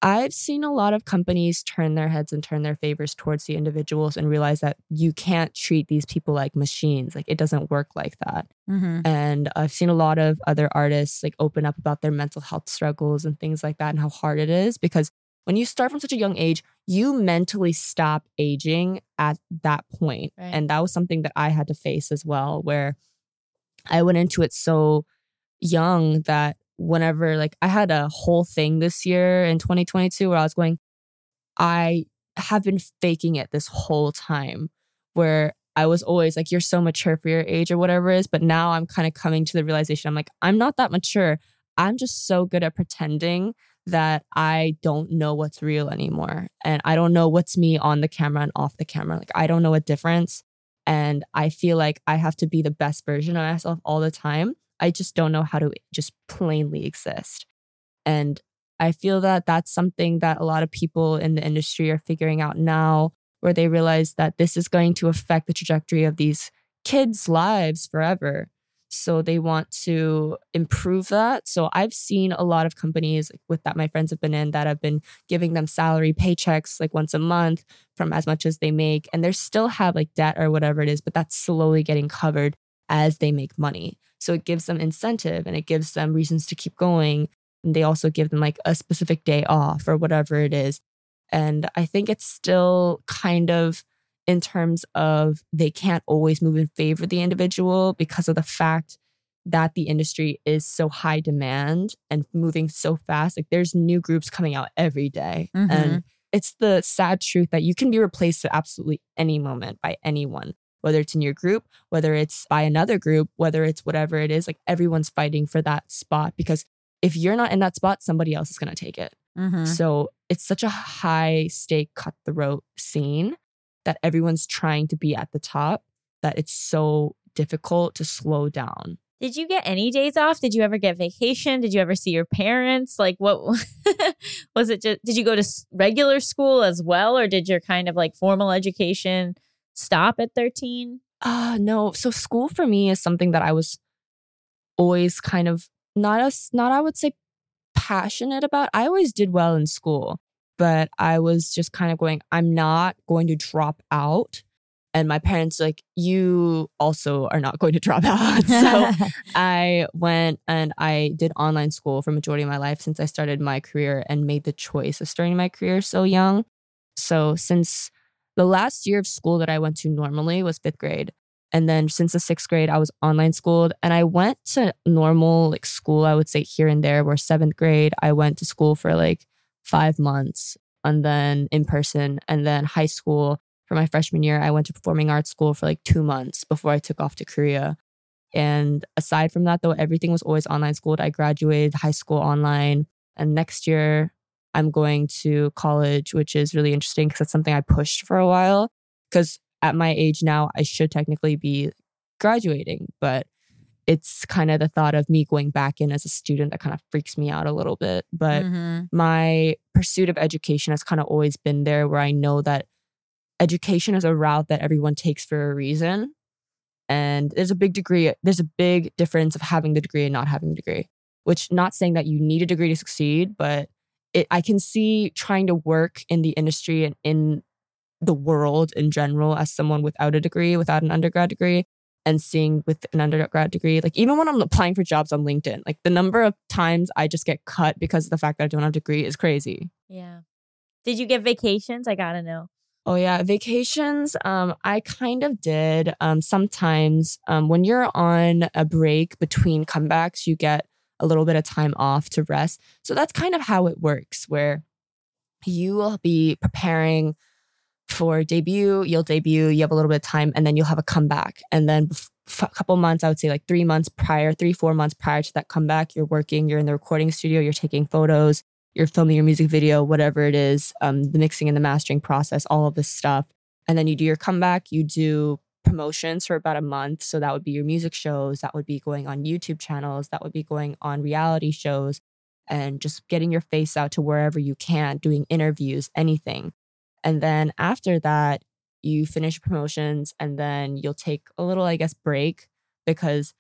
I've seen a lot of companies turn their heads and turn their favors towards the individuals and realize that you can't treat these people like machines. Like it doesn't work like that. Mm-hmm. And I've seen a lot of other artists like open up about their mental health struggles and things like that and how hard it is because when you start from such a young age, you mentally stop aging at that point. Right. And that was something that I had to face as well, where I went into it so young that whenever, like, I had a whole thing this year in 2022 where I was going, I have been faking it this whole time, where I was always like, you're so mature for your age or whatever it is. But now I'm kind of coming to the realization I'm like, I'm not that mature. I'm just so good at pretending that I don't know what's real anymore. And I don't know what's me on the camera and off the camera. Like, I don't know a difference. And I feel like I have to be the best version of myself all the time. I just don't know how to just plainly exist. And I feel that that's something that a lot of people in the industry are figuring out now, where they realize that this is going to affect the trajectory of these kids' lives forever. So they want to improve that. So I've seen a lot of companies with that my friends have been in that have been giving them salary paychecks like once a month from as much as they make. And they still have like debt or whatever it is, but that's slowly getting covered as they make money. So it gives them incentive and it gives them reasons to keep going. And they also give them like a specific day off or whatever it is. And I think it's still kind of in terms of they can't always move in favor of the individual because of the fact that the industry is so high demand and moving so fast. Like there's new groups coming out every day. Mhm. And it's the sad truth that you can be replaced at absolutely any moment by anyone, whether it's in your group, whether it's by another group, whether it's whatever it is. Like everyone's fighting for that spot because if you're not in that spot, somebody else is going to take it. Mm-hmm. So it's such a high stake, cutthroat scene that everyone's trying to be at the top that it's so difficult to slow down. Did you get any days off? Did you ever get vacation? Did you ever see your parents? Like, what *laughs* was it? Just did you go to regular school as well, or did your kind of like formal education stop at thirteen? Uh no. So school for me is something that I was always kind of not as not I would say passionate about. I always did well in school, but I was just kind of going, I'm not going to drop out. And my parents like, you also are not going to drop out. *laughs* so *laughs* I went and I did online school for majority of my life since I started my career and made the choice of starting my career so young. So since the last year of school that I went to normally was fifth grade. And then since the sixth grade, I was online schooled and I went to normal like school, I would say here and there, where seventh grade, I went to school for like five months and then in person. And then high school for my freshman year, I went to performing arts school for like two months before I took off to Korea. And aside from that, though, everything was always online schooled. I graduated high school online. And next year, I'm going to college, which is really interesting because it's something I pushed for a while. Because at my age now, I should technically be graduating, but it's kind of the thought of me going back in as a student that kind of freaks me out a little bit. But Mhm. my pursuit of education has kind of always been there where I know that education is a route that everyone takes for a reason. And there's a big degree, there's a big difference of having the degree and not having the degree, which not saying that you need a degree to succeed, but it, I can see trying to work in the industry and in the world in general as someone without a degree, without an undergrad degree, and seeing with an undergrad degree, like even when I'm applying for jobs on LinkedIn, like the number of times I just get cut because of the fact that I don't have a degree is crazy. Yeah. Did you get vacations? I gotta know. Oh yeah, vacations. Um, I kind of did. Um, sometimes um, when you're on a break between comebacks, you get a little bit of time off to rest. So that's kind of how it works, where you will be preparing for debut. You'll debut. You have a little bit of time, and then you'll have a comeback. And then a couple months, I would say like three months prior, three four months prior to that comeback, you're working. You're in the recording studio. You're taking photos you're filming your music video, whatever it is, um, the mixing and the mastering process, all of this stuff. And then you do your comeback, you do promotions for about a month. So that would be your music shows, that would be going on YouTube channels, that would be going on reality shows. and just getting your face out to wherever you can, doing interviews, anything. And then after that, you finish promotions and then you'll take a little, I guess, break because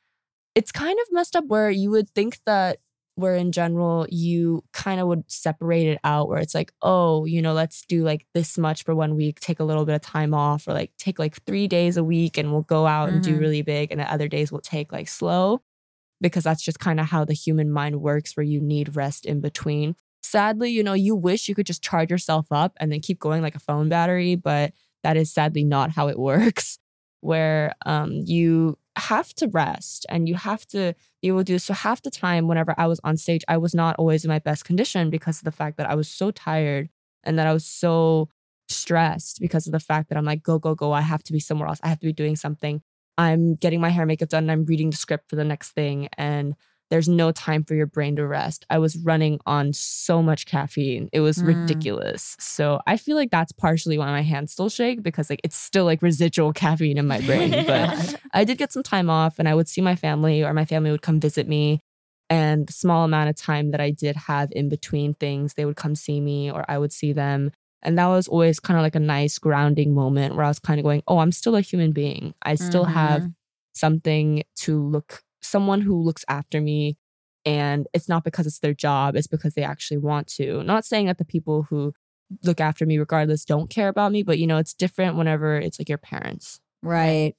it's kind of messed up where you would think that where in general you kind of would separate it out where it's like oh you know let's do like this much for one week take a little bit of time off or like take like three days a week and we'll go out and do Mhm. really big and the other days we'll take like slow because that's just kind of how the human mind works where you need rest in between sadly you know you wish you could just charge yourself up and then keep going like a phone battery but that is sadly not how it *laughs* works where um you have to rest and you have to be able to do so half the time whenever I was on stage, I was not always in my best condition because of the fact that I was so tired and that I was so stressed because of the fact that I'm like, go, go, go. I have to be somewhere else. I have to be doing something. I'm getting my hair makeup done and I'm reading the script for the next thing. And there's no time for your brain to rest. I was running on so much caffeine. It was Mm. ridiculous. So I feel like that's partially why my hands still shake because like it's still like residual *laughs* caffeine in my brain. *laughs* But I did get some time off and I would see my family or my family would come visit me. And the small amount of time that I did have in between things, they would come see me or I would see them. And that was always kind of like a nice grounding moment where I was kind of going, oh, I'm still a human being. I still have Mhm. something to look, someone who looks after me. And it's not because it's their job, it's because they actually want to. Not saying that the people who look after me, regardless, don't care about me, but you know, it's different whenever it's like your parents. Right.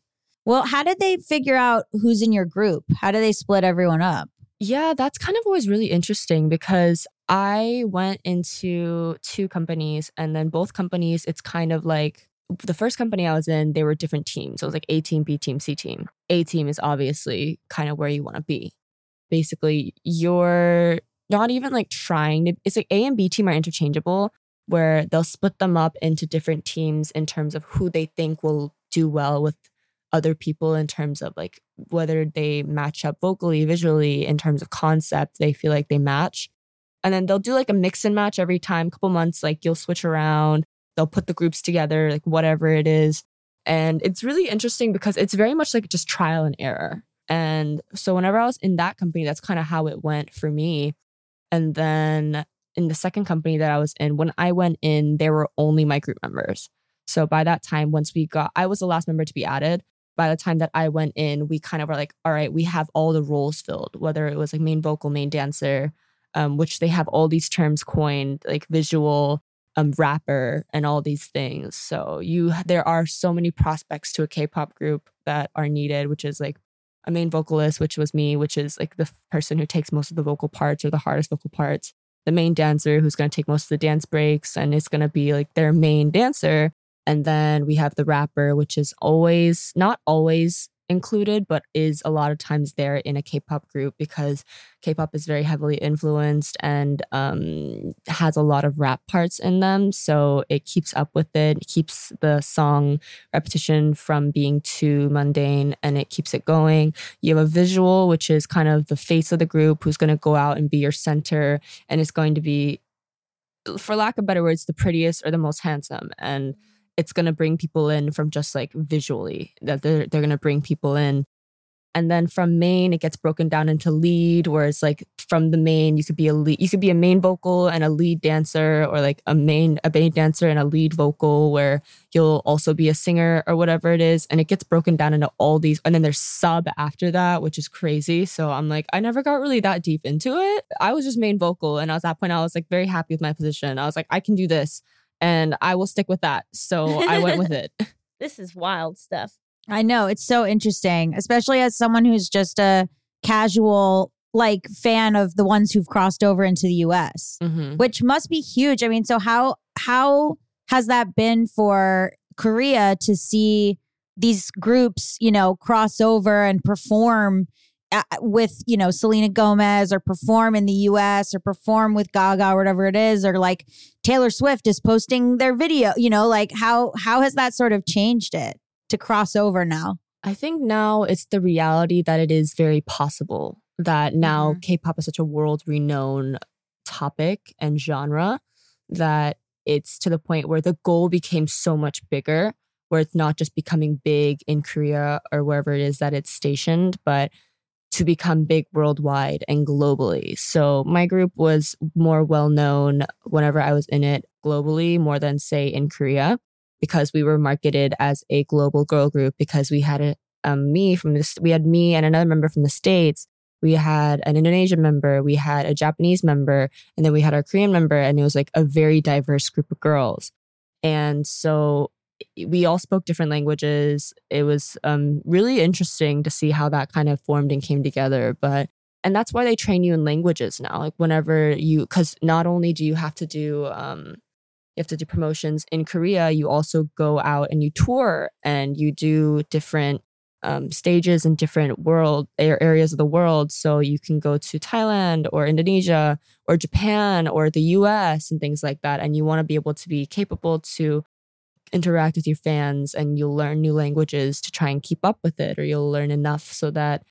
Well, how did they figure out who's in your group? How do they split everyone up? Yeah, that's kind of always really interesting because I went into two companies and then both companies, it's kind of like the first company I was in, they were different teams. So it was like A team, B team, C team. A team is obviously kind of where you want to be. Basically, you're not even like trying to, it's like A and B team are interchangeable where they'll split them up into different teams in terms of who they think will do well with other people in terms of like whether they match up vocally, visually, in terms of concept, they feel like they match. And then they'll do like a mix and match every time, couple months, like you'll switch around, they'll put the groups together, like whatever it is. And it's really interesting because it's very much like just trial and error. And so whenever I was in that company, that's kind of how it went for me. And then in the second company that I was in, when I went in, there were only my group members. So by that time, once we got, I was the last member to be added. By the time that I went in, we kind of were like, all right, we have all the roles filled, whether it was like main vocal, main dancer, um, which they have all these terms coined, like visual, um, rapper, and all these things. So you, there are so many prospects to a K-pop group that are needed, which is like a main vocalist, which was me, which is like the person who takes most of the vocal parts or the hardest vocal parts. The main dancer who's going to take most of the dance breaks and is going to be like their main dancer. And then we have the rapper, which is always, not always included, but is a lot of times there in a K pop group because K pop is very heavily influenced and um, has a lot of rap parts in them. So it keeps up with it, it keeps the song repetition from being too mundane and it keeps it going. You have a visual, which is kind of the face of the group who's going to go out and be your center and it's going to be, for lack of better words, the prettiest or the most handsome. And it's going to bring people in from just like visually that they're, they're going to bring people in. And then from main it gets broken down into lead where it's like from the main you could be a lead you could be a main vocal and a lead dancer or like a main a main dancer and a lead vocal where you'll also be a singer or whatever it is. And it gets broken down into all these and then there's sub after that which is crazy. So i'm like i never got really that deep into it. I was just main vocal and at that point i was like very happy with my position. I was like i can do this and I will stick with that. So I went with it. *laughs* This is wild stuff. I know it's so interesting, especially as someone who's just a casual like fan of the ones who've crossed over into the US, Mhm. which must be huge. I mean, so how how has that been for Korea to see these groups, you know, cross over and perform with, you know, Selena Gomez or perform in the US or perform with Gaga or whatever it is or like Taylor Swift is posting their video, you know, like how how has that sort of changed it to cross over now? I think now it's the reality that it is very possible that now Mhm. K-pop is such a world renowned topic and genre that it's to the point where the goal became so much bigger where it's not just becoming big in Korea or wherever it is that it's stationed but to become big worldwide and globally. So my group was more well known whenever I was in it globally, more than say in Korea, because we were marketed as a global girl group because we had a, um, me from this, we had me and another member from the States. We had an Indonesian member, we had a Japanese member, and then we had our Korean member, and it was like a very diverse group of girls. And so we all spoke different languages. It was um, really interesting to see how that kind of formed and came together. But and that's why they train you in languages now. Like whenever you, because not only do you have to do, um, you have to do promotions in Korea, you also go out and you tour and you do different um, stages in different world areas of the world. So you can go to Thailand or Indonesia or Japan or the U.S. and things like that. And you want to be able to be capable to interact with your fans and you'll learn new languages to try and keep up with it or you'll learn enough so that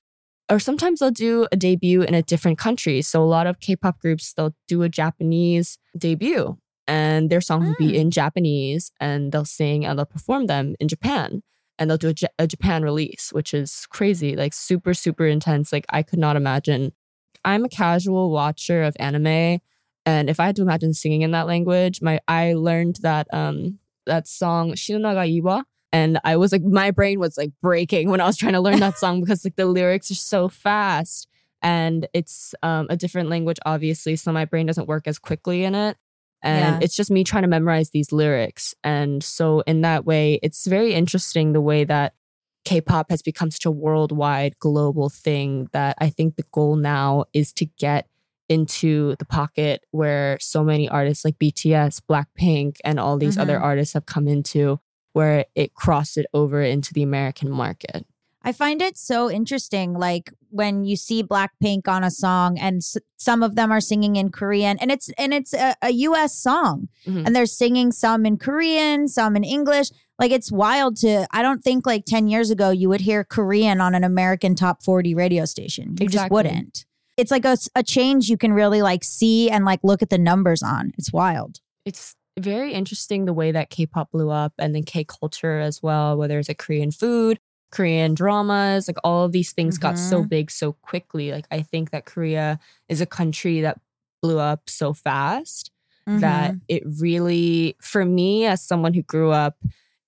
or sometimes they'll do a debut in a different country. So a lot of k-pop groups they'll do a japanese debut and their songs will be Mm. in japanese and they'll sing and they'll perform them in japan. And they'll do a, a japan release which is crazy like super super intense. Like i could not imagine. I'm a casual watcher of anime and if i had to imagine singing in that language my i learned that um that song Shinunoga E-Wa. And I was like, my brain was like breaking when I was trying to learn that song *laughs* because like the lyrics are so fast and it's um, a different language, obviously. So my brain doesn't work as quickly in it. And Yeah. it's just me trying to memorize these lyrics. And so in that way, it's very interesting the way that K-pop has become such a worldwide global thing that I think the goal now is to get into the pocket where so many artists like BTS, Blackpink, and all these other Mhm. artists have come into, where it crossed it over into the American market. I find it so interesting, like when you see Blackpink on a song, and s- some of them are singing in Korean, and it's and it's a, a U.S. song, Mhm. and they're singing some in Korean, some in English. Like it's wild to. I don't think like ten years ago you would hear Korean on an American top forty radio station. You just wouldn't. It's like a, a change you can really like see and like look at the numbers on. It's wild. It's very interesting the way that K-pop blew up and then K culture as well, whether it's like Korean food, Korean dramas, like all of these things got so big so quickly. Like I think that Korea is a country that blew up so fast that it really for me as someone who grew up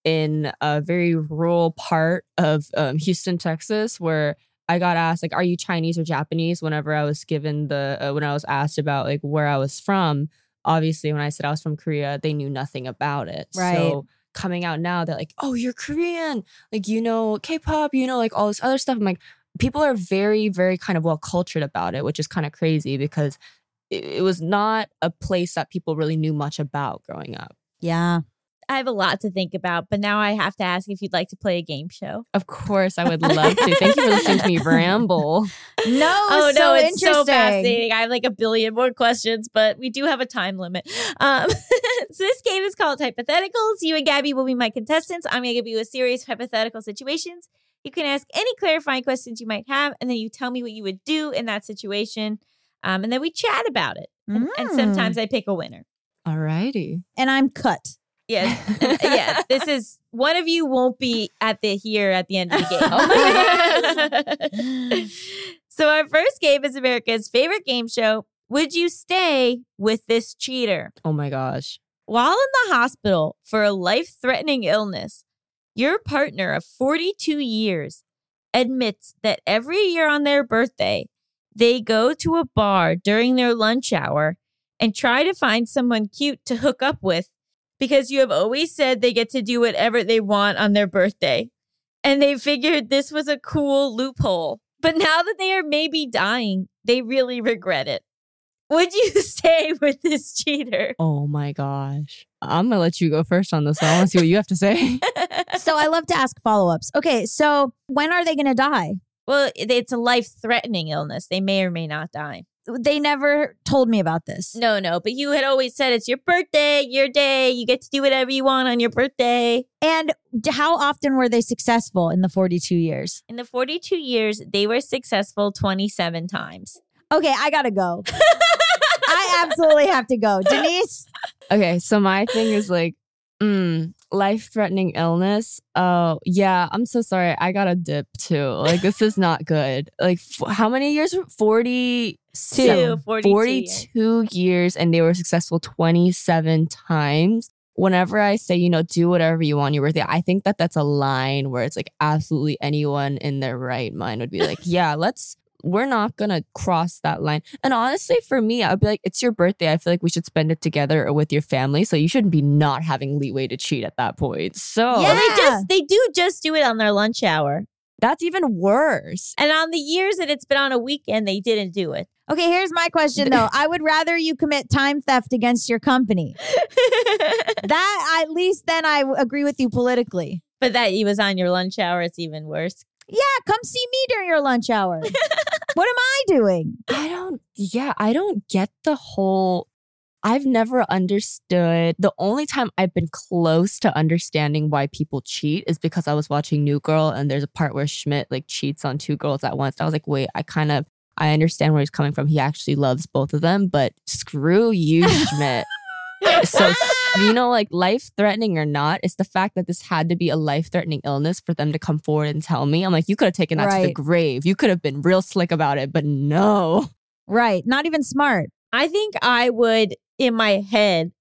in a very rural part of um, houston texas where i got asked like are you chinese or japanese whenever i was given the uh, when i was asked about like where i was from obviously when i said i was from korea they knew nothing about it Right. so coming out now they're like oh you're korean like you know k-pop you know like all this other stuff i'm like people are very very kind of well cultured about it which is kind of crazy because it, it was not a place that people really knew much about growing up. yeah. I have a lot to think about, but now I have to ask if you'd like to play a game show. Of course, I would love to. Thank you for listening to me *laughs* ramble. No, Oh so no, it's interesting. so fascinating. I have like a billion more questions, but we do have a time limit. Um, *laughs* so this game is called Hypotheticals. You and Gaby will be my contestants. I'm gonna give you a series of hypothetical situations. You can ask any clarifying questions you might have, and then you tell me what you would do in that situation. Um, and then we chat about it. And, and Mm. sometimes I pick a winner. Alrighty. And I'm cut. Yeah, yeah. This is one of you won't be at the here at the end of the game. *laughs* Oh my *laughs* so our first game is America's favorite game show. Would you stay with this cheater? Oh my gosh. While in the hospital for a life-threatening illness, your partner of 42 years admits that every year on their birthday, they go to a bar during their lunch hour and try to find someone cute to hook up with because you have always said they get to do whatever they want on their birthday. And they figured this was a cool loophole. But now that they are maybe dying, they really regret it. Would you *laughs* stay with this cheater? Oh my gosh. I'm gonna let you go first on this. one. I want to see what you have to say. *laughs* So I love to ask follow ups. Okay, so when are they going to die? Well, it's a life threatening illness. They may or may not die. They never told me about this. No, no, but you had always said it's your birthday, your day. You get to do whatever you want on your birthday. And how often were they successful in the 42 years? In the 42 years, they were successful 27 times. Okay, I got to go. I absolutely have to go. *laughs* Denise? okay, so my thing is like Mm, life threatening illness. Oh, yeah. I'm so sorry. I got a dip too. Like, this is not good. Like, f- how many years? 42. Two, 42, 42 years, and they were successful 27 times. Whenever I say, you know, do whatever you want your birthday, I think that that's a line where it's like absolutely anyone in their right mind would be like, *laughs* yeah, let's, we're not gonna cross that line. And honestly, for me, I'd be like, it's your birthday. I feel like we should spend it together or with your family. So you shouldn't be not having leeway to cheat at that point. So Well, Yeah. they just they do just do it on their lunch hour. that's even worse. And on the years that it's been on a weekend, they didn't do it. Okay, here's my question though. *laughs* I would rather you commit time theft against your company. *laughs* That at least then I agree with you politically. but that he was on your lunch hour, it's even worse. Yeah, come see me during your lunch hour. *laughs* what am I doing? I don't, yeah, I don't get the whole. I've never understood. The only time I've been close to understanding why people cheat is because I was watching New Girl and there's a part where Schmidt like cheats on two girls at once. I was like, wait, I kind of, I understand where he's coming from. He actually loves both of them, but screw you, Schmidt. *laughs* so *laughs* you know like life threatening or not it's the fact that this had to be a life threatening illness for them to come forward and tell me i'm like you could have taken that to the grave you could have been real slick about it but no Right, not even smart. I think I would, in my head,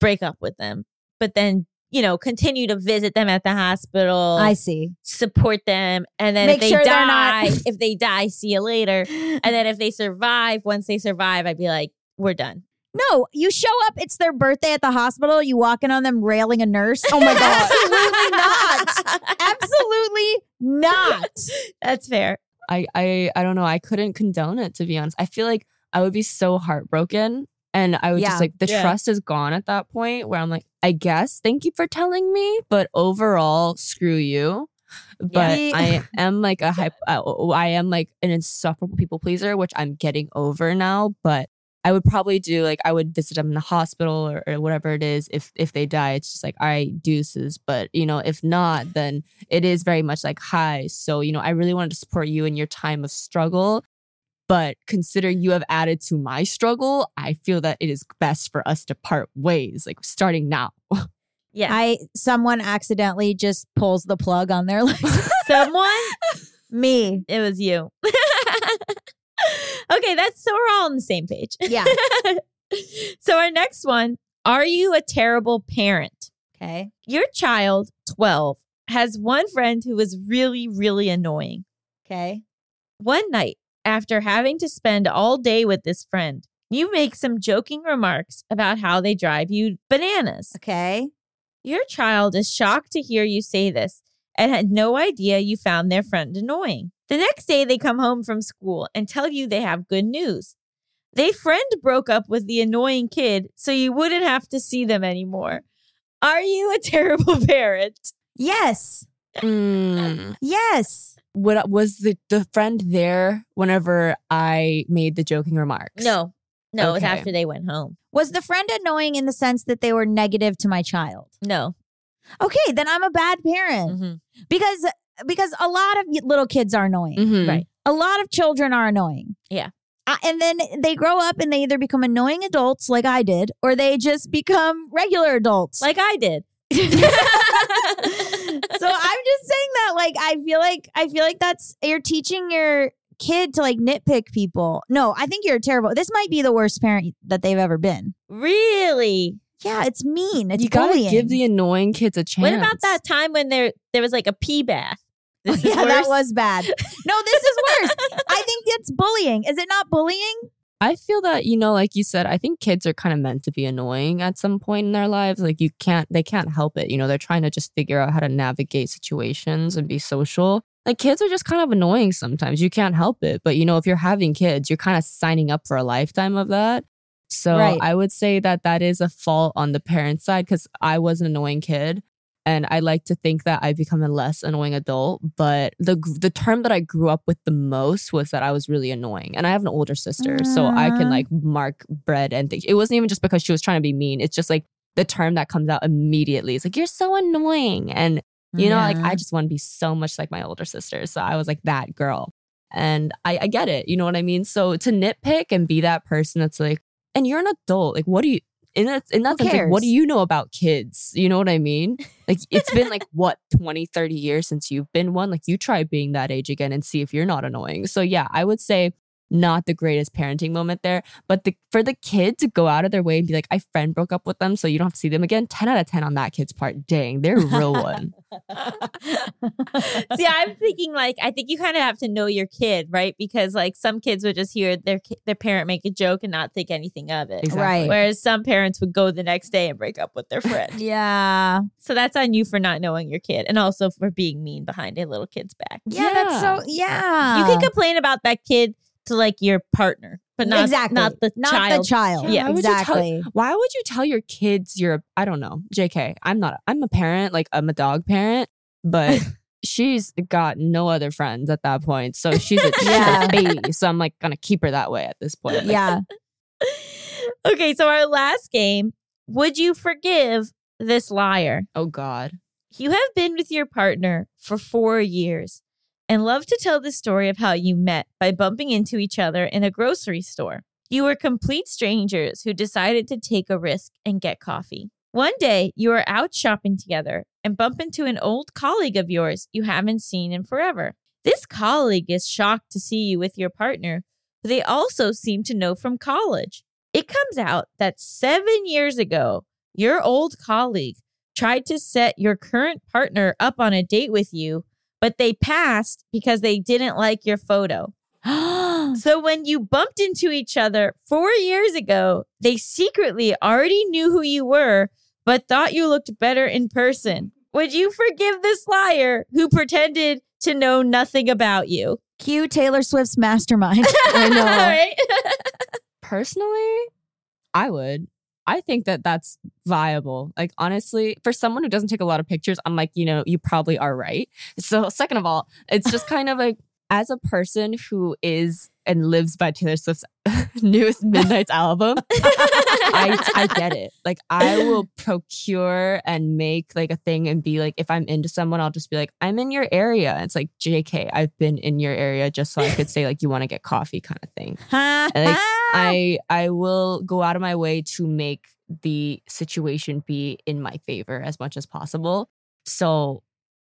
break up with them, but then, you know, continue to visit them at the hospital, I see. support them. And then Make if they sure die, not- *laughs* if they die, see you later. And then if they survive, once they survive, I'd be like, we're done. No, you show up, it's their birthday at the hospital, you walk in on them railing a nurse. Oh my God. *laughs* Absolutely not. Absolutely not. *laughs* That's fair. I, I i don't know i couldn't condone it to be honest i feel like i would be so heartbroken and i would Yeah. just like the Yeah. trust is gone at that point where i'm like i guess thank you for telling me but overall screw you but Yeah. i am like a hype I, I am like an insufferable people pleaser which i'm getting over now but I would probably do like I would visit them in the hospital or, or whatever it is. If if they die, it's just like all right, deuces. But you know, if not, then it is very much like hi. So you know, I really wanted to support you in your time of struggle. But considering you have added to my struggle, I feel that it is best for us to part ways, like starting now. *laughs* Yeah. I someone accidentally just pulls the plug on their life. *laughs* Someone, *laughs* Me. it was you. *laughs* okay, that's so we're all on the same page. Yeah. *laughs* so our next one, are you a terrible parent? Okay. Your child, 12, has one friend who is really, really annoying. Okay. One night, after having to spend all day with this friend, you make some joking remarks about how they drive you bananas. Okay. Your child is shocked to hear you say this and had no idea you found their friend annoying. The next day, they come home from school and tell you they have good news. They friend broke up with the annoying kid, so you wouldn't have to see them anymore. Are you a *laughs* terrible parent? Yes. Mm. Yes. What was the the friend there whenever I made the joking remarks? No, no, it was after they went home. Was the friend annoying in the sense that they were negative to my child? No. Okay, then I'm a bad parent Mhm. because because a lot of little kids are annoying. Mhm. Right. A lot of children are annoying. Yeah. Uh, and then they grow up and they either become annoying adults like I did or they just become regular adults. Like I did. *laughs* *laughs* so I'm just saying that like I feel like I feel like that's you're teaching your kid to like nitpick people. No, I think you're terrible. This might be the worst parent that they've ever been. really? Yeah, it's mean. It's you gotta bullying. give the annoying kids a chance. What about that time when there there was like a pee bath? This *laughs* is yeah, that was bad. No, this is worse. *laughs* I think it's bullying. Is it not bullying? I feel that, you know, like you said, I think kids are kind of meant to be annoying at some point in their lives. Like you can't, they can't help it. You know, they're trying to just figure out how to navigate situations and be social. Like kids are just kind of annoying sometimes. You can't help it. But, you know, if you're having kids, you're kind of signing up for a lifetime of that. So Right. I would say that that is a fault on the parent side because I was an annoying kid. And I like to think that I've become a less annoying adult. But the the term that I grew up with the most was that I was really annoying. And I have an older sister, so I can mm-hmm. like mark bread and think it wasn't even just because she was trying to be mean. It's just like the term that comes out immediately. It's like you're so annoying, and you know, like I just want to be so much like my older sister. So I was like that girl, and I, I get it. You know what I mean? So to nitpick and be that person that's like, and you're an adult. Like, what do you? In that's in that Who sense, like, what do you know about kids? You know what I mean? Like it's been like *laughs* what 20, 30 years since you've been one. Like you try being that age again and see if you're not annoying. So yeah, I would say not the greatest parenting moment there. But the for the kid to go out of their way and be like, I friend broke up with them, so you don't have to see them again. 10 out of 10 on that kid's part. Dang, they're a real one. *laughs* See, I'm thinking like I think you kind of have to know your kid, right? Because like some kids would just hear their their parent make a joke and not think anything of it. Exactly. Right. Whereas some parents would go the next day and break up with their friend. *laughs* Yeah. so that's on you for not knowing your kid and also for being mean behind a little kid's back. Yeah, that's so yeah. You can complain about that kid to like your partner, but not exactly not the not child. the child. Yeah, why would tell- exactly. Why would you tell your kids you're I don't know, JK. I'm not I'm a parent, like I'm a dog parent, but *laughs* she's got no other friends at that point. So she's a, *laughs* she's Yeah. a baby. So I'm like gonna keep her that way at this point. Like, yeah. *laughs* okay, so our last game, would you forgive this liar? Oh God. You have been with your partner for four years and love to tell the story of how you met by bumping into each other in a grocery store. You were complete strangers who decided to take a risk and get coffee. One day, you are out shopping together and bump into an old colleague of yours you haven't seen in forever. This colleague is shocked to see you with your partner, who they also seem to know from college. It comes out that seven years ago, your old colleague tried to set your current partner up on a date with you, but they passed because they didn't like your photo. *gasps* So when you bumped into each other four years ago, they secretly already knew who you were, but thought you looked better in person. Would you forgive this liar who pretended to know nothing about you? Cue Taylor Swift's mastermind. *laughs* I know. *laughs* Personally, I would. I think that that's viable. Like honestly, for someone who doesn't take a lot of pictures, I'm like, you know, you probably are right. So second of all, it's just kind of like as a person who is and lives by Taylor Swift's *laughs* newest Midnight's album, *laughs* I I get it. Like I will procure and make like a thing and be like, if I'm into someone, I'll just be like, I'm in your area. And it's like, JK, I've been in your area just so I could say like you want to get coffee kind of thing. *laughs* Like, I I will go out of my way to make the situation be in my favor as much as possible. So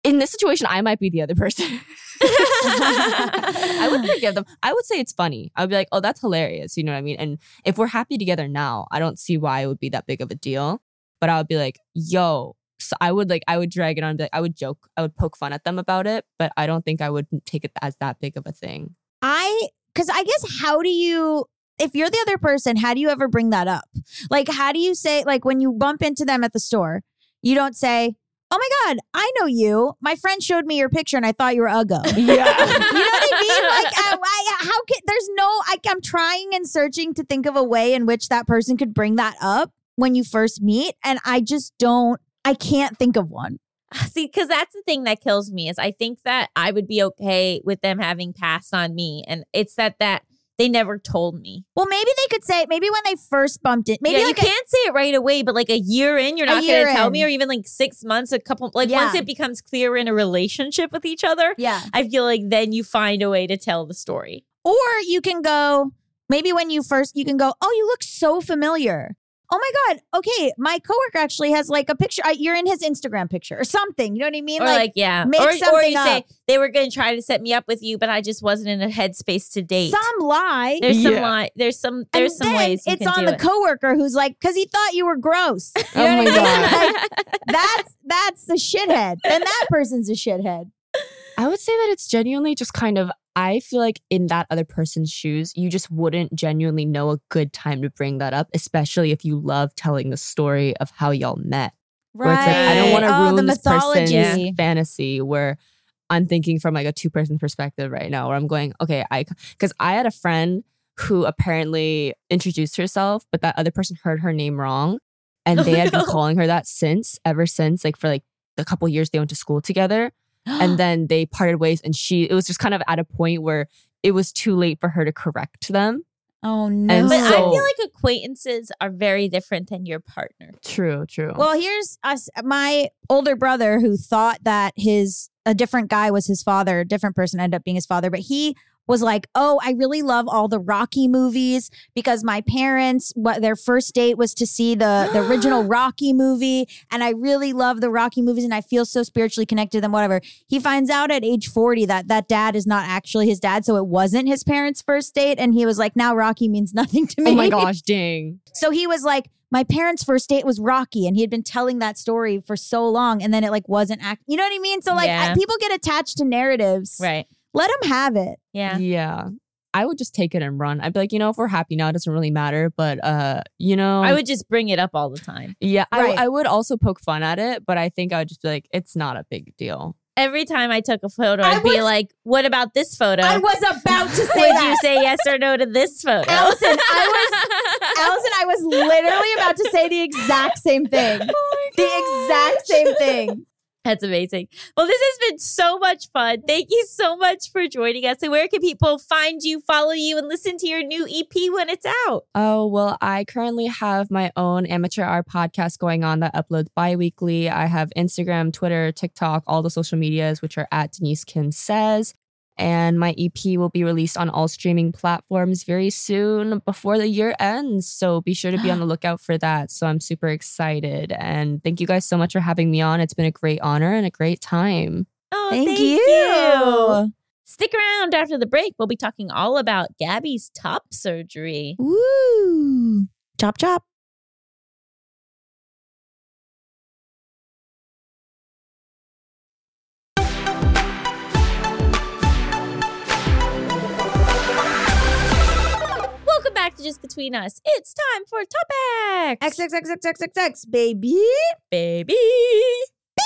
in this situation, I might be the other person. *laughs* I would forgive them. I would say it's funny. I would be like, oh, that's hilarious. You know what I mean? And if we're happy together now, I don't see why it would be that big of a deal. But I would be like, yo. So I would like, I would drag it on. Like, I would joke. I would poke fun at them about it. But I don't think I would take it as that big of a thing. I because I guess how do you if you're the other person, how do you ever bring that up? Like, how do you say like when you bump into them at the store, you don't say, "Oh my god, I know you. My friend showed me your picture and I thought you were Uggo." *laughs* Yeah. *laughs* You know what I mean? Like, uh, I, how can there's no? I, I'm trying and searching to think of a way in which that person could bring that up when you first meet, and I just don't. I can't think of one. *laughs* See, because that's the thing that kills me is I think that I would be okay with them having passed on me, and it's that that they never told me. Well, maybe they could say maybe when they first bumped it. Maybe yeah, like you a- can't say it right away, but like a year in, you're not going to tell me, or even like six months, a couple, like Yeah. once it becomes clear in a relationship with each other, yeah. I feel like then you find a way to tell the story. Or you can go, maybe when you first, you can go, oh, you look so familiar. Oh my God. Okay. My coworker actually has like a picture. I, you're in his Instagram picture or something. You know what I mean? Or like, yeah, make or, or something you say they were going to try to set me up with you, but I just wasn't in a headspace to date. some lie. there's some lie. there's some there's and some then ways you it's can on do the it. coworker who's like, because he thought you were gross. *laughs* Oh you Oh know my what I mean? God. Like, *laughs* that's that's the shithead. Then that person's a shithead. I would say that it's genuinely just kind of, I feel like in that other person's shoes, you just wouldn't genuinely know a good time to bring that up, especially if you love telling the story of how y'all met. Where it's like, I don't want to Oh, ruin the this mythology. person's fantasy where I'm thinking from like a two person perspective right now, where I'm going, okay, I, because I had a friend who apparently introduced herself, but that other person heard her name wrong. And Oh, they had no. been calling her that since, ever since, like for like the couple years they went to school together *gasps* and then they parted ways and she it was just kind of at a point where it was too late for her to correct them oh no. And But I feel like acquaintances are very different than your partner. true true Well, here's us. My older brother who thought that his a different guy was his father, a different person ended up being his father, but he was like, "Oh, I really love all the Rocky movies because my parents what their first date was to see the the original *gasps* Rocky movie and I really love the Rocky movies and I feel so spiritually connected to them whatever." He finds out at age 40 that that dad is not actually his dad, so it wasn't his parents' first date and he was like, "Now Rocky means *laughs* nothing to me." Oh my gosh, dang. *laughs* So he was like, my parents' first date was Rocky, and he had been telling that story for so long, and then it like wasn't act. You know what I mean? So like, Yeah. I- people get attached to narratives. Right. Let them have it. Yeah. Yeah. I would just take it and run. I'd be like, you know, if we're happy now, it doesn't really matter. But uh, you know, I would just bring it up all the time. yeah, Right. I, I would also poke fun at it, but I think I would just be like, it's not a big deal. Every time I took a photo, I I'd be like, "What about this photo? I was about to *laughs* say Would that. you say yes or no to this photo?" Allison, I was, *laughs* Allison, I was literally about to say the exact same thing. the exact same thing. That's amazing. Well, this has been so much fun. Thank you so much for joining us. And where can people find you, follow you, and listen to your new EP when it's out? Oh, well, I currently have my own Amateur Hour podcast going on that uploads bi weekly. I have Instagram, Twitter, TikTok, all the social medias, which are at Denise Kim Says. And my EP will be released on all streaming platforms very soon before the year ends. So be sure to be on the *gasps* lookout for that. So I'm super excited. And thank you guys so much for having me on. It's been a great honor and a great time. Oh, Thank, you. Stick around after the break. We'll be talking all about Gaby's top surgery. Woo. Chop chop. Welcome back to Just Between Us. It's time for topics. X X X X X X X baby. baby. Baby.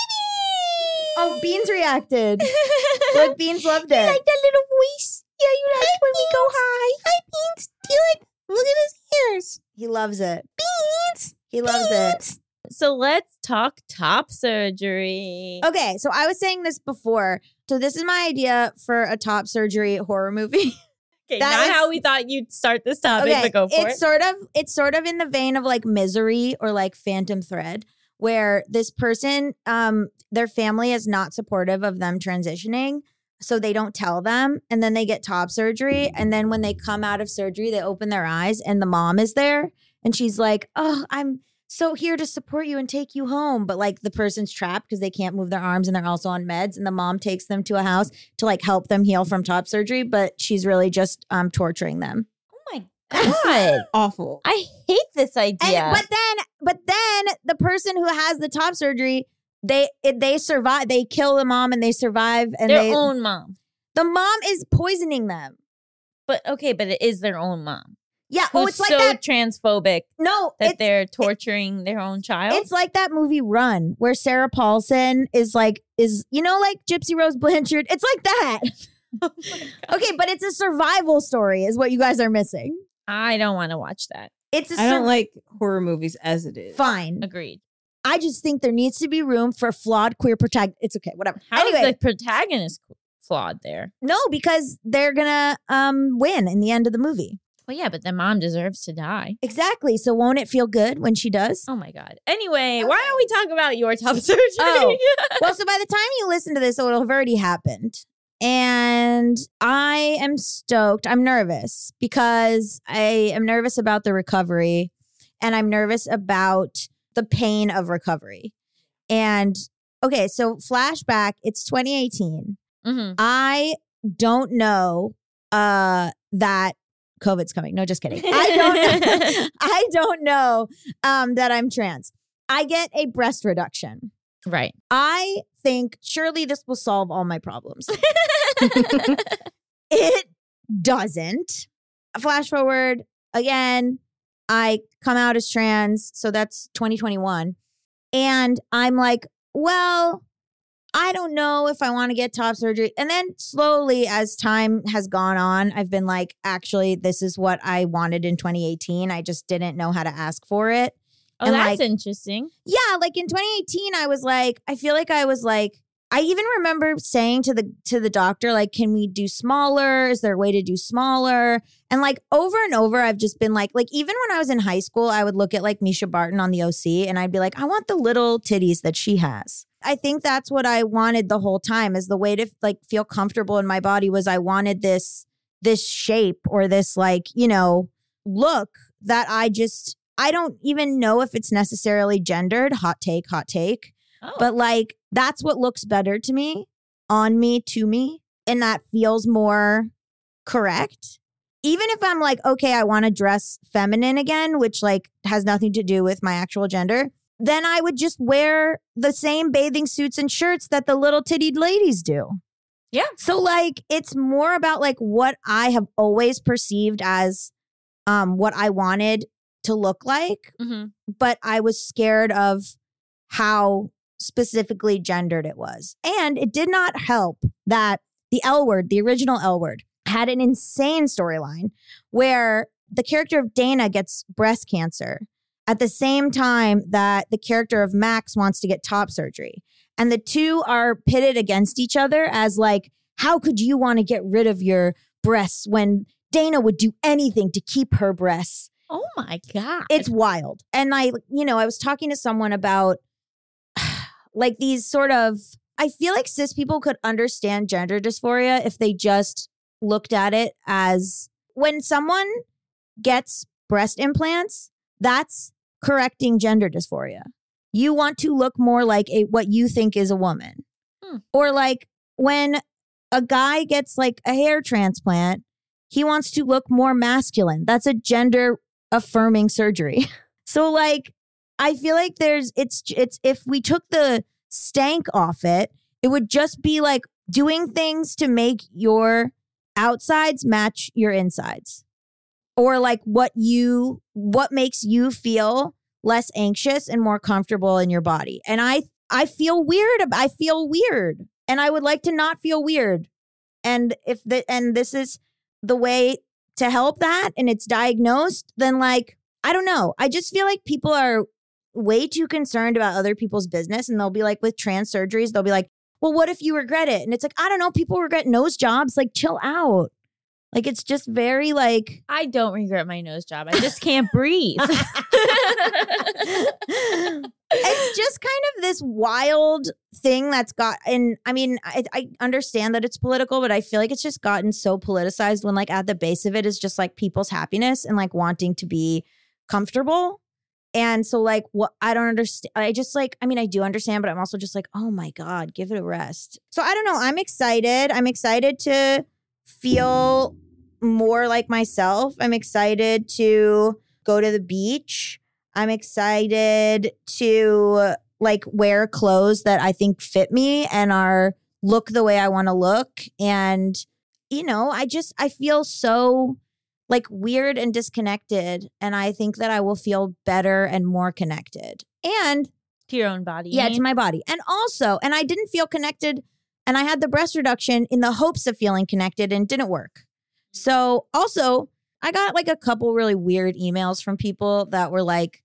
Oh, Beans reacted. *laughs* Look, Beans loved it. You like that little voice? Yeah, you like when we go high. Hi, Beans. Do you like? Look at his ears. He loves it. Beans. He loves it. So let's talk top surgery. Okay, so I was saying this before. So this is my idea for a top surgery horror movie. *laughs* Okay, that not is- how we thought you'd start this topic, but go for it's it. sort of it's sort of in the vein of like Misery or like Phantom Thread, where this person, um, their family is not supportive of them transitioning. So they don't tell them, and then they get top surgery. And then when they come out of surgery, they open their eyes, and the mom is there, and she's like, "Oh, I'm so here to support you and take you home." But like the person's trapped because they can't move their arms, and they're also on meds. And the mom takes them to a house to like help them heal from top surgery, but she's really just um torturing them. oh my god, *laughs* Awful. I hate this idea. And, But then, but then the person who has the top surgery, they they survive. They kill the mom and they survive. And their they, own mom. the mom is poisoning them. But okay, but it is their own mom. Yeah. Who's oh, it's like so that. transphobic No, that they're torturing their own child. it's like that movie Run, where Sarah Paulson is like is you know like Gypsy Rose Blanchard. It's like that. *laughs* oh. *laughs* Okay, but it's a survival story, is what you guys are missing. I don't want to watch that. It's a I don't like horror movies as it is. fine. Agreed. I just think there needs to be room for flawed queer protagonist. It's okay, whatever. How is anyway, the protagonist flawed there? no, because they're gonna um win in the end of the movie. Well, yeah, but the mom deserves to die. Exactly. So won't it feel good when she does? Oh my god. Anyway, why don't we talk about your top *laughs* surgery? Oh. well, so by the time you listen to this, it'll have already happened. And I am stoked. I'm nervous because I am nervous about the recovery and I'm nervous about the pain of recovery. And okay, so flashback, it's 2018. Mhm. I don't know uh that COVID's coming. No, just kidding. *laughs* I don't *laughs* I don't know um that I'm trans. I get a breast reduction. Right. I think surely this will solve all my problems. *laughs* it doesn't. Flash forward again, I come out as trans, so that's 2021. And I'm like, well, I don't know if I want to get top surgery. And then slowly, as time has gone on, I've been like, actually, this is what I wanted in 2018. I just didn't know how to ask for it. Oh, And, that's like- interesting. Yeah, like in 2018, I was like, I feel like I was like, I even remember saying to the to the doctor, like, can we do smaller? Is there a way to do smaller? And like over and over, I've just been like, like even when I was in high school, I would look at like Mischa Barton on the OC and I'd be like, I want the little titties that she has. I think that's what I wanted the whole time is the way to like feel comfortable in my body was I wanted this this shape or this like, you know, look that I just I don't even know if it's necessarily gendered. Hot take, hot take. Oh, But like that's what looks better to me, on me, to me, and that feels more correct. Even if I'm like, okay, I want to dress feminine again, which like has nothing to do with my actual gender, then I would just wear the same bathing suits and shirts that the little tittied ladies do. Yeah. So like it's more about like what I have always perceived as um what I wanted to look like mhm. but I was scared of how specifically gendered it was. And it did not help that the L word, the original L word, had an insane storyline where the character of Dana gets breast cancer at the same time that the character of Max wants to get top surgery. And the two are pitted against each other as like, how could you want to get rid of your breasts when Dana would do anything to keep her breasts? Oh my god. it's wild. And I, you know, I was talking to someone about *sighs* like these sort of, I feel like cis people could understand gender dysphoria if they just looked at it as when someone gets breast implants, that's correcting gender dysphoria. You want to look more like a what you think is a woman. Hmm. Or like when a guy gets like a hair transplant, he wants to look more masculine. That's a gender affirming surgery. *laughs* so like I feel like there's it's it's if we took the stank off it, it would just be like doing things to make your outsides match your insides. Or like what you what makes you feel less anxious and more comfortable in your body. And I I feel weird I feel weird and I would like to not feel weird. And if the and this is the way to help that and it's diagnosed, then like, I don't know. I just feel like people are way too concerned about other people's business. And they'll be like, with trans surgeries, they'll be like, well, what if you regret it? And it's like, I don't know. People regret nose jobs. Like, chill out. Like, it's just very like, I don't regret my nose job. I just can't breathe. *laughs* it's just kind of this wild thing that's got and i mean I, I understand that it's political but i feel like it's just gotten so politicized when like at the base of it is just like people's happiness and like wanting to be comfortable and so like what i don't understand i just like i mean i do understand but i'm also just like oh my god give it a rest so i don't know i'm excited i'm excited to feel more like myself i'm excited to go to the beach I'm excited to like wear clothes that I think fit me and are look the way I want to look and you know, I just I feel so like weird and disconnected and I think that I will feel better and more connected. And to your own body. yeah, to my body. And also, and I didn't feel connected and I had the breast reduction in the hopes of feeling connected and didn't work. So, also, I got like a couple really weird emails from people that were like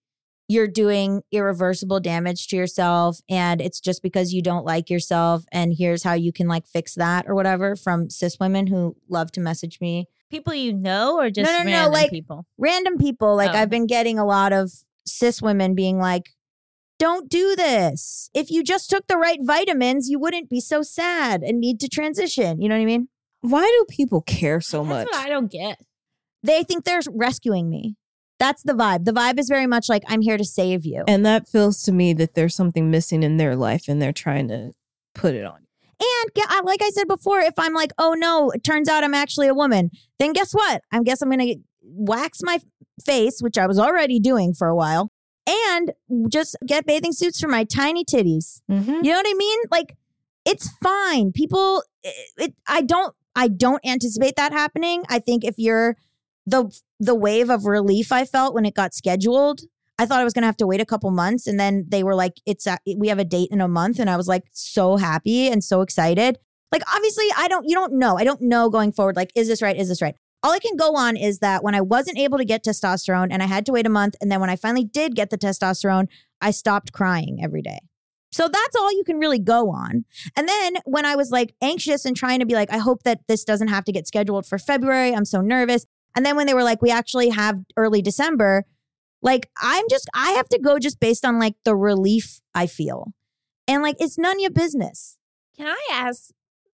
you're doing irreversible damage to yourself and it's just because you don't like yourself and here's how you can like fix that or whatever from cis women who love to message me. People you know or just no, no, random like- people? random people. Like Oh. i've been getting a lot of cis women being like don't do this. If you just took the right vitamins you wouldn't be so sad and need to transition. You know what i mean Why do people care so That's much? what I don't get. they think they're rescuing me that's the vibe the vibe is very much like i'm here to save you and that feels to me that there's something missing in their life and they're trying to put it on. And get, like I said before, if I'm like, oh no, it turns out I'm actually a woman, then guess what? I guess I'm gonna wax my face, which I was already doing for a while, and just get bathing suits for my tiny titties. Mm-hmm. You know what I mean? Like, it's fine. People, it, it, I don't, I don't anticipate that happening. I think if you're the the wave of relief I felt when it got scheduled, I thought I was gonna have to wait a couple months, and then they were like, "It's a, we have a date in a month," and I was like so happy and so excited. Like, obviously, I don't, you don't know. I don't know going forward. Like, is this right? Is this right? All I can go on is that when I wasn't able to get testosterone and I had to wait a month, and then when I finally did get the testosterone, I stopped crying every day. So that's all you can really go on. And then when I was like anxious and trying to be like, I hope that this doesn't have to get scheduled for February. I'm so nervous. And then when they were like, we actually have early December, like I'm just, I have to go just based on like the relief I feel. And like, it's none of your business. Can I ask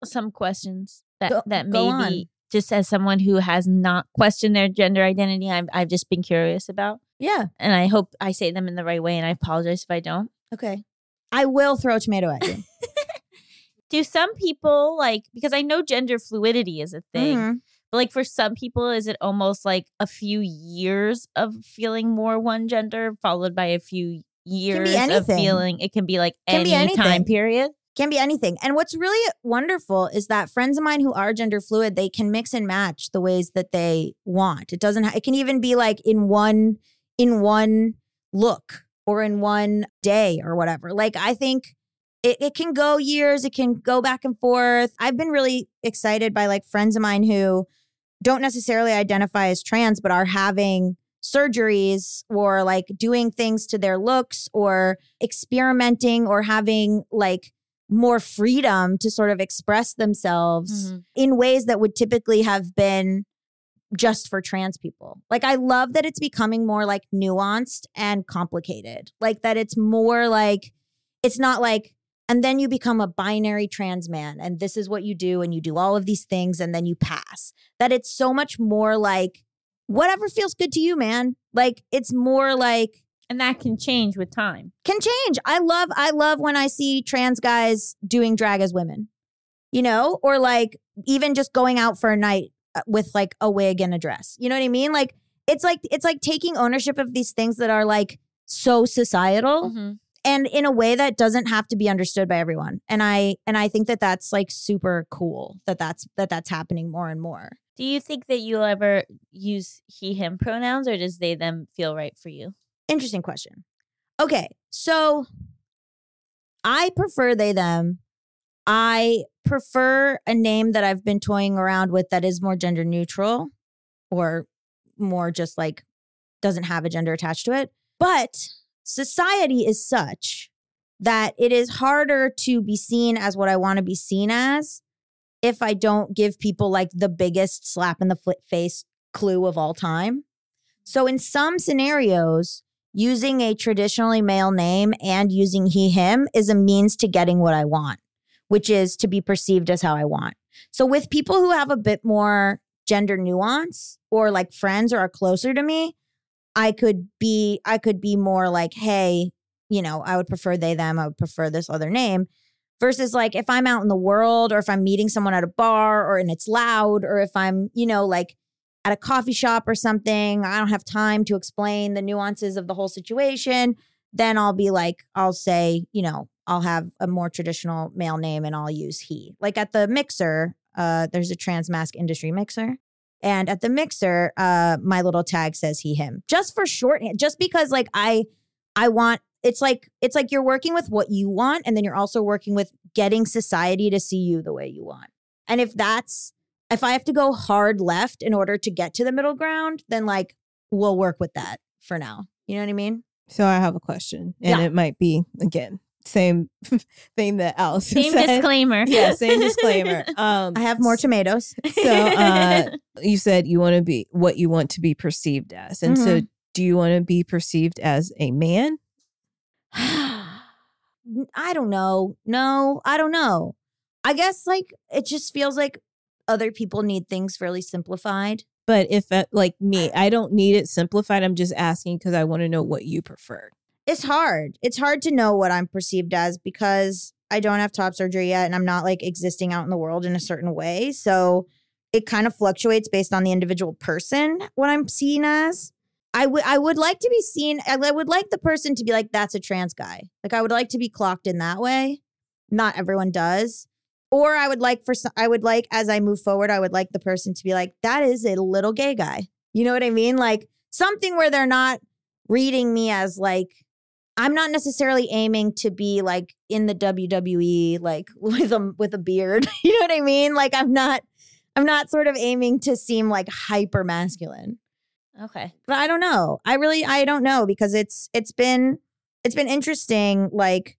some questions that Go- that maybe just as someone who has not questioned their gender identity, I've I've just been curious about, Yeah. and I hope I say them in the right way. And I apologize if I don't. Okay. I will throw a tomato at you. *laughs* Do some people like because I know gender fluidity is a thing, Mhm. but like for some people, is it almost like a few years of feeling more one gender followed by a few years of anything. feeling? It can be like Can be any time period. Can be anything. And what's really wonderful is that friends of mine who are gender fluid, they can mix and match the ways that they want. It doesn't ha- it can even be like in one in one look or in one day or whatever. Like I think it, it can go years, it can go back and forth. I've been really excited by like friends of mine who don't necessarily identify as trans, but are having surgeries or like doing things to their looks or experimenting or having like more freedom to sort of express themselves Mhm. in ways that would typically have been just for trans people. Like I love that it's becoming more like nuanced and complicated. Like that it's more like it's not like and then you become a binary trans man and this is what you do and you do all of these things and then you pass. That it's so much more like whatever feels good to you, man. Like it's more like And that can change with time. can change. I love I love when I see trans guys doing drag as women. You know, or like even just going out for a night with like a wig and a dress. You know what I mean? Like it's like it's like taking ownership of these things that are like so societal Mhm. and in a way that doesn't have to be understood by everyone. And I and I think that that's like super cool that that's that that's happening more and more. Do you think that you'll ever use he him pronouns or does they them feel right for you? Interesting question. Okay, so I prefer they them. I prefer a name that I've been toying around with that is more gender neutral or more just like doesn't have a gender attached to it. But society is such that it is harder to be seen as what I want to be seen as if I don't give people like the biggest slap in the face clue of all time. So in some scenarios, using a traditionally male name and using he, him is a means to getting what I want, which is to be perceived as how I want. So with people who have a bit more gender nuance or like friends or are closer to me, I could be, I could be more like, hey, you know, I would prefer they, them, I would prefer this other name. Versus like if I'm out in the world or if I'm meeting someone at a bar or and it's loud or if I'm, you know, like at a coffee shop or something, I don't have time to explain the nuances of the whole situation, then I'll be like, I'll say, you know, I'll have a more traditional male name and I'll use he. Like at the mixer, uh, there's a trans masc industry mixer. And at the mixer, uh, my little tag says he, him, just for shorthand, just because like I, I want, it's like, it's like you're working with what you want. And then you're also working with getting society to see you the way you want. And if that's, if I have to go hard left in order to get to the middle ground, then like we'll work with that for now. You know what I mean? So I have a question, and Yeah. it might be again same *laughs* thing that Alice Same said. disclaimer. Yeah, same disclaimer. *laughs* Um, I have more tomatoes. So uh, *laughs* you said you want to be what you want to be perceived as, and so do you want to be perceived as a man? I don't know. No, I don't know. I guess like it just feels like other people need things really simplified. But if uh, like me, I don't need it simplified. I'm just asking because I want to know what you prefer. It's hard. It's hard to know what I'm perceived as because I don't have top surgery yet and I'm not like existing out in the world in a certain way. So it kind of fluctuates based on the individual person what I'm seen as. I would I would like to be seen I would like the person to be like that's a trans guy. Like I would like to be clocked in that way. Not everyone does. Or I would like for I would like as I move forward I would like the person to be like that is a little gay guy. You know what I mean? Like something where they're not reading me as like I'm not necessarily aiming to be like in the WWE like *laughs* with a with a beard. *laughs* you know what I mean? Like I'm not I'm not sort of aiming to seem like hyper masculine. okay. But I don't know. I really I don't know because it's it's been it's been interesting like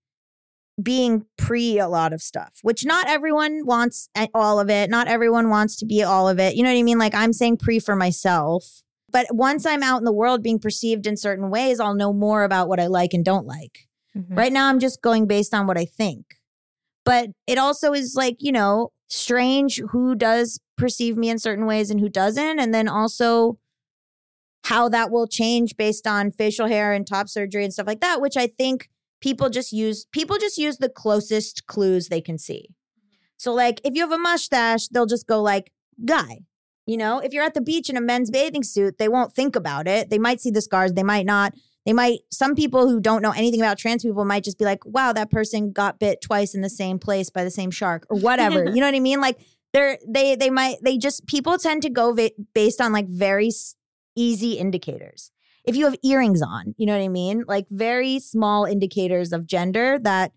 being pre a lot of stuff, which not everyone wants all of it. Not everyone wants to be all of it. You know what I mean? Like I'm saying pre for myself. But once I'm out in the world being perceived in certain ways, I'll know more about what I like and don't like. Mhm. Right now, I'm just going based on what I think. but it also is like, you know, strange who does perceive me in certain ways and who doesn't. And then also how that will change based on facial hair and top surgery and stuff like that, which I think people just use people just use the closest clues they can see. So like if you have a mustache, they'll just go like guy. You know, if you're at the beach in a men's bathing suit, they won't think about it. They might see the scars, they might not. They might some people who don't know anything about trans people might just be like, "Wow, that person got bit twice in the same place by the same shark or whatever." *laughs* you know what I mean? Like they're they they might they just people tend to go va- based on like very s- easy indicators. If you have earrings on, you know what I mean? Like very small indicators of gender that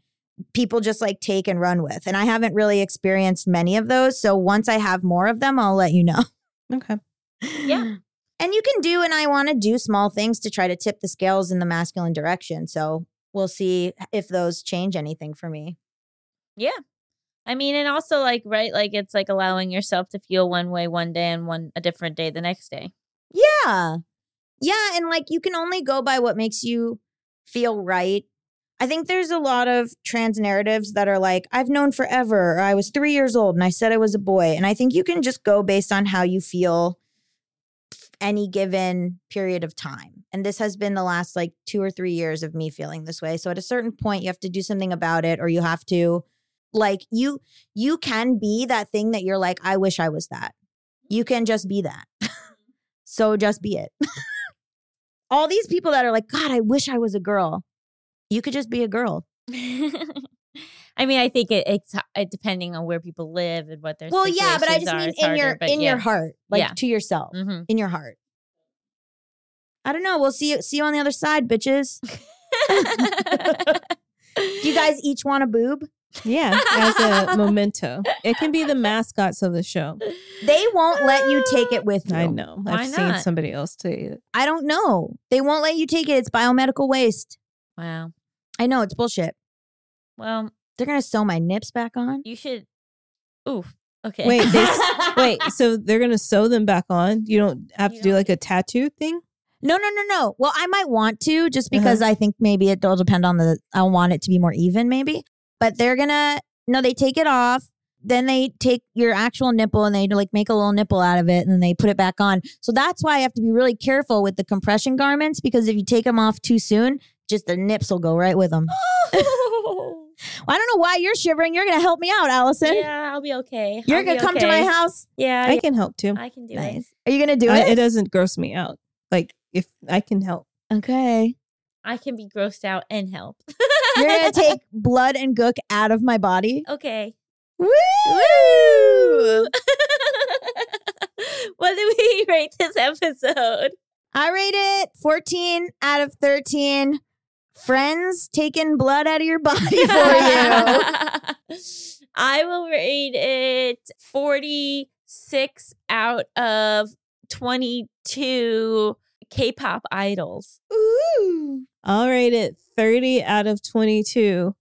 people just like take and run with. And I haven't really experienced many of those. So once I have more of them, I'll let you know. Okay. Yeah. *gasps* And you can do, and I want to do small things to try to tip the scales in the masculine direction. So we'll see if those change anything for me. Yeah. I mean, and also like, right, like it's like allowing yourself to feel one way one day and one a different day the next day. Yeah. Yeah. And like you can only go by what makes you feel right. I think there's a lot of trans narratives that are like, I've known forever, or I was three years old and I said I was a boy. And I think you can just go based on how you feel any given period of time. And this has been the last like two or three years of me feeling this way. So at a certain point, you have to do something about it, or you have to like you you can be that thing that you're like, I wish I was that. You can just be that. *laughs* so just be it. *laughs* All these people that are like, God, I wish I was a girl. You could just be a girl. *laughs* I mean, I think it, it's it, depending on where people live and what their Well, yeah, but I just are, mean in your harder, but in yeah. your heart, like Yeah. to yourself, hmm in your heart. I don't know. We'll see you see you on the other side, bitches. *laughs* Do you guys *laughs* each want a boob? Yeah, as a memento. It can be the mascots of the show. They won't let you take it with you. I know. Why I've seen somebody else take it. I don't know. They won't let you take it. It's biomedical waste. Wow. I know it's bullshit. Well, They're gonna sew my nips back on. you should. Oof. Okay. Wait, they Wait, *laughs* so they're gonna sew them back on? You don't have You to do don't- like a tattoo thing? No, no, no, no. Well, I might want to just because uh-huh. I think maybe it will depend on the. I want it to be more even, maybe. But they're gonna no. They take it off. Then they take your actual nipple and they like make a little nipple out of it and then they put it back on. So that's why I have to be really careful with the compression garments because if you take them off too soon, just the nips will go right with them. Oh. *laughs* I don't know why you're shivering. You're gonna help me out, Allison. yeah, I'll be okay. You're I'll gonna be come to my house. Yeah, I can help too. I can do it. Nice. Are you gonna do I- it? it doesn't gross me out. Like if I can help. okay. I can be grossed out and help. *laughs* You're gonna take blood and gook out of my body. okay. Woo! *laughs* what do we rate this episode? I rate it 14 out of 13. Friends taking blood out of your body *laughs* for you. *laughs* I will rate it 46 out of 22 K-pop idols. Ooh. I'll rate it 30 out of 22.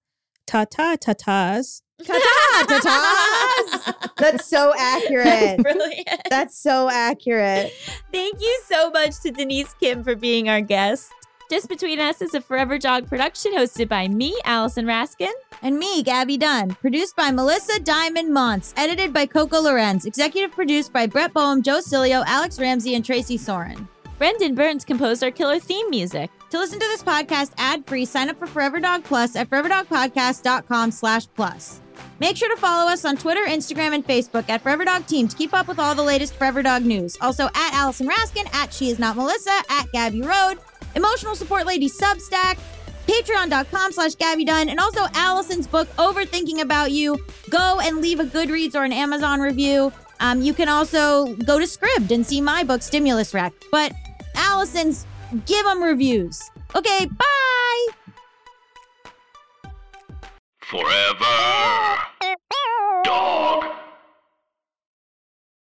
Ta ta ta tas. Ta ta Ta-tas. *laughs* That's so accurate. Brilliant. That's so accurate. Thank you so much to Denise Kim for being our guest. Just Between Us is a Forever Dog production hosted by me, Allison Raskin. And me, Gaby Dunn. Produced by Melisa Diamond Monts. Edited by Coco Lorenz. Executive produced by Brett Boham, Joe Cilio, Alex Ramsey, and Tracy Soren. Brendan Burns composed our killer theme music. To listen to this podcast ad-free, sign up for Forever Dog Plus at foreverdogpodcast.com slash plus. Make sure to follow us on Twitter, Instagram, and Facebook at Forever Dog Team to keep up with all the latest Forever Dog news. Also at Allison Raskin, at She Is Not Melisa, at Gaby Road, Emotional Support Lady Substack, patreon.com slash Gaby Dunn, and also Allison's book, Overthinking About You. Go and leave a Goodreads or an Amazon review. Um, you can also go to Scribd and see my book, Stimulus Rack. But Allison's, give them reviews. Okay, bye! Forever.